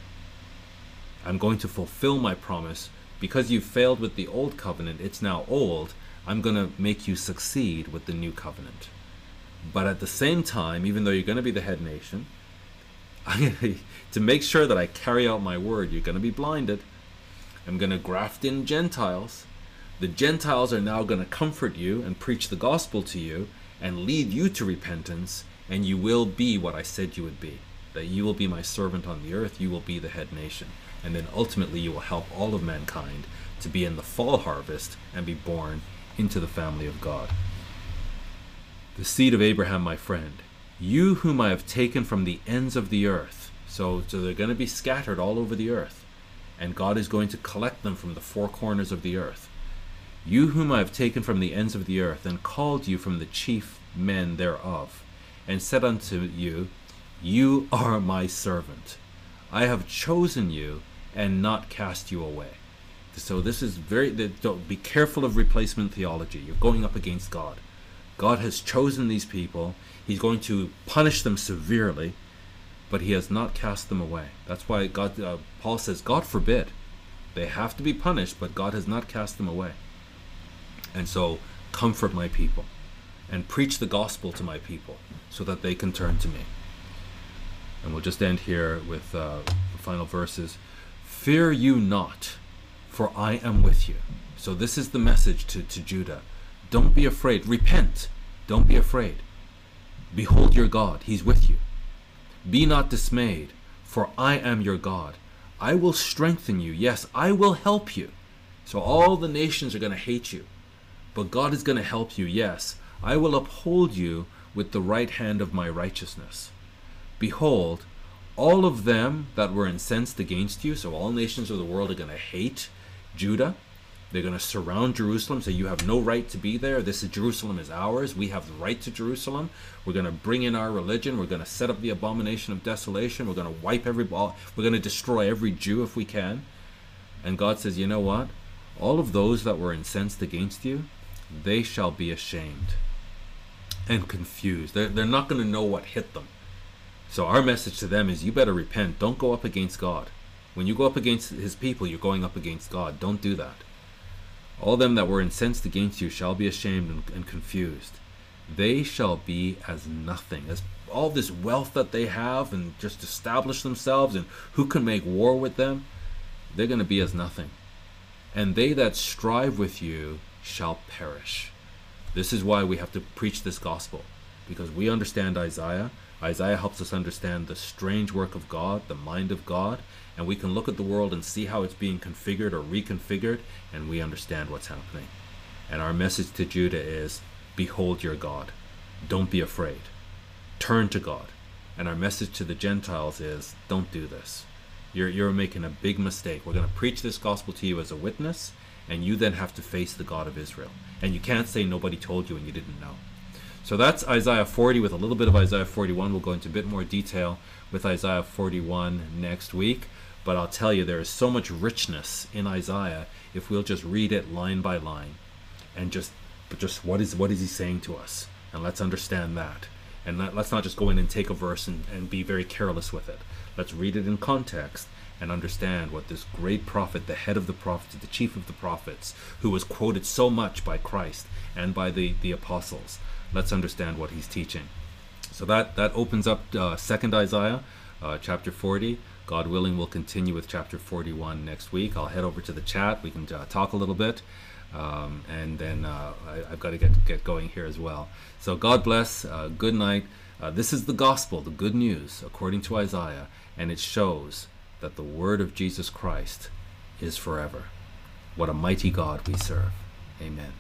I'm going to fulfill my promise. Because you failed with the old covenant, it's now old. I'm going to make you succeed with the new covenant. But at the same time, even though you're going to be the head nation, to make sure that I carry out my word, you're going to be blinded. I'm going to graft in Gentiles. The Gentiles are now going to comfort you and preach the gospel to you and lead you to repentance, and you will be what I said you would be. That you will be my servant on the earth, you will be the head nation. And then ultimately, you will help all of mankind to be in the fall harvest and be born into the family of God. The seed of Abraham, my friend, you whom I have taken from the ends of the earth. So, so they're going to be scattered all over the earth, and God is going to collect them from the four corners of the earth. You whom I have taken from the ends of the earth, and called you from the chief men thereof, and said unto you, You are my servant. I have chosen you and not cast you away. So this is very. Don't be careful of replacement theology. You're going up against God. God has chosen these people. He's going to punish them severely, but He has not cast them away. That's why God. Uh, Paul says, God forbid. They have to be punished, but God has not cast them away. And so, comfort my people and preach the gospel to my people so that they can turn to me. And we'll just end here with uh, the final verses. Fear you not, for I am with you. So, this is the message to, to Judah. Don't be afraid. Repent. Don't be afraid. Behold your God. He's with you. Be not dismayed, for I am your God. I will strengthen you. Yes, I will help you. So all the nations are going to hate you. But God is going to help you. Yes, I will uphold you with the right hand of my righteousness. Behold, all of them that were incensed against you, so all nations of the world are going to hate Judah. They're going to surround Jerusalem, say, You have no right to be there. This is Jerusalem is ours. We have the right to Jerusalem. We're going to bring in our religion. We're going to set up the abomination of desolation. We're going to wipe every ball. We're going to destroy every Jew if we can. And God says, You know what? All of those that were incensed against you, they shall be ashamed and confused. They're, they're not going to know what hit them. So, our message to them is you better repent. Don't go up against God. When you go up against his people, you're going up against God. Don't do that. All them that were incensed against you shall be ashamed and, and confused. They shall be as nothing. As all this wealth that they have and just establish themselves and who can make war with them, they're going to be as nothing. And they that strive with you shall perish. This is why we have to preach this gospel, because we understand Isaiah. Isaiah helps us understand the strange work of God, the mind of God, and we can look at the world and see how it's being configured or reconfigured, and we understand what's happening. And our message to Judah is Behold your God. Don't be afraid. Turn to God. And our message to the Gentiles is Don't do this. You're, you're making a big mistake. We're going to preach this gospel to you as a witness, and you then have to face the God of Israel. And you can't say nobody told you and you didn't know. So that's Isaiah 40 with a little bit of Isaiah 41. We'll go into a bit more detail with Isaiah 41 next week. But I'll tell you, there is so much richness in Isaiah if we'll just read it line by line and just just what is what is he saying to us and let's understand that and let, us not just go in and take a verse and, and be very careless with it let's read it in context and understand what this great prophet, the head of the prophets, the chief of the prophets, who was quoted so much by Christ and by the, the apostles, let's understand what he's teaching. So that, that opens up uh, 2nd Isaiah, uh, chapter 40. God willing, we'll continue with chapter 41 next week. I'll head over to the chat. We can uh, talk a little bit. Um, and then uh, I, have got to get, get going here as well. So God bless. Uh, good night. Uh, this is the gospel, the good news, according to Isaiah, and it shows that the word of Jesus Christ is forever. What a mighty God we serve. Amen.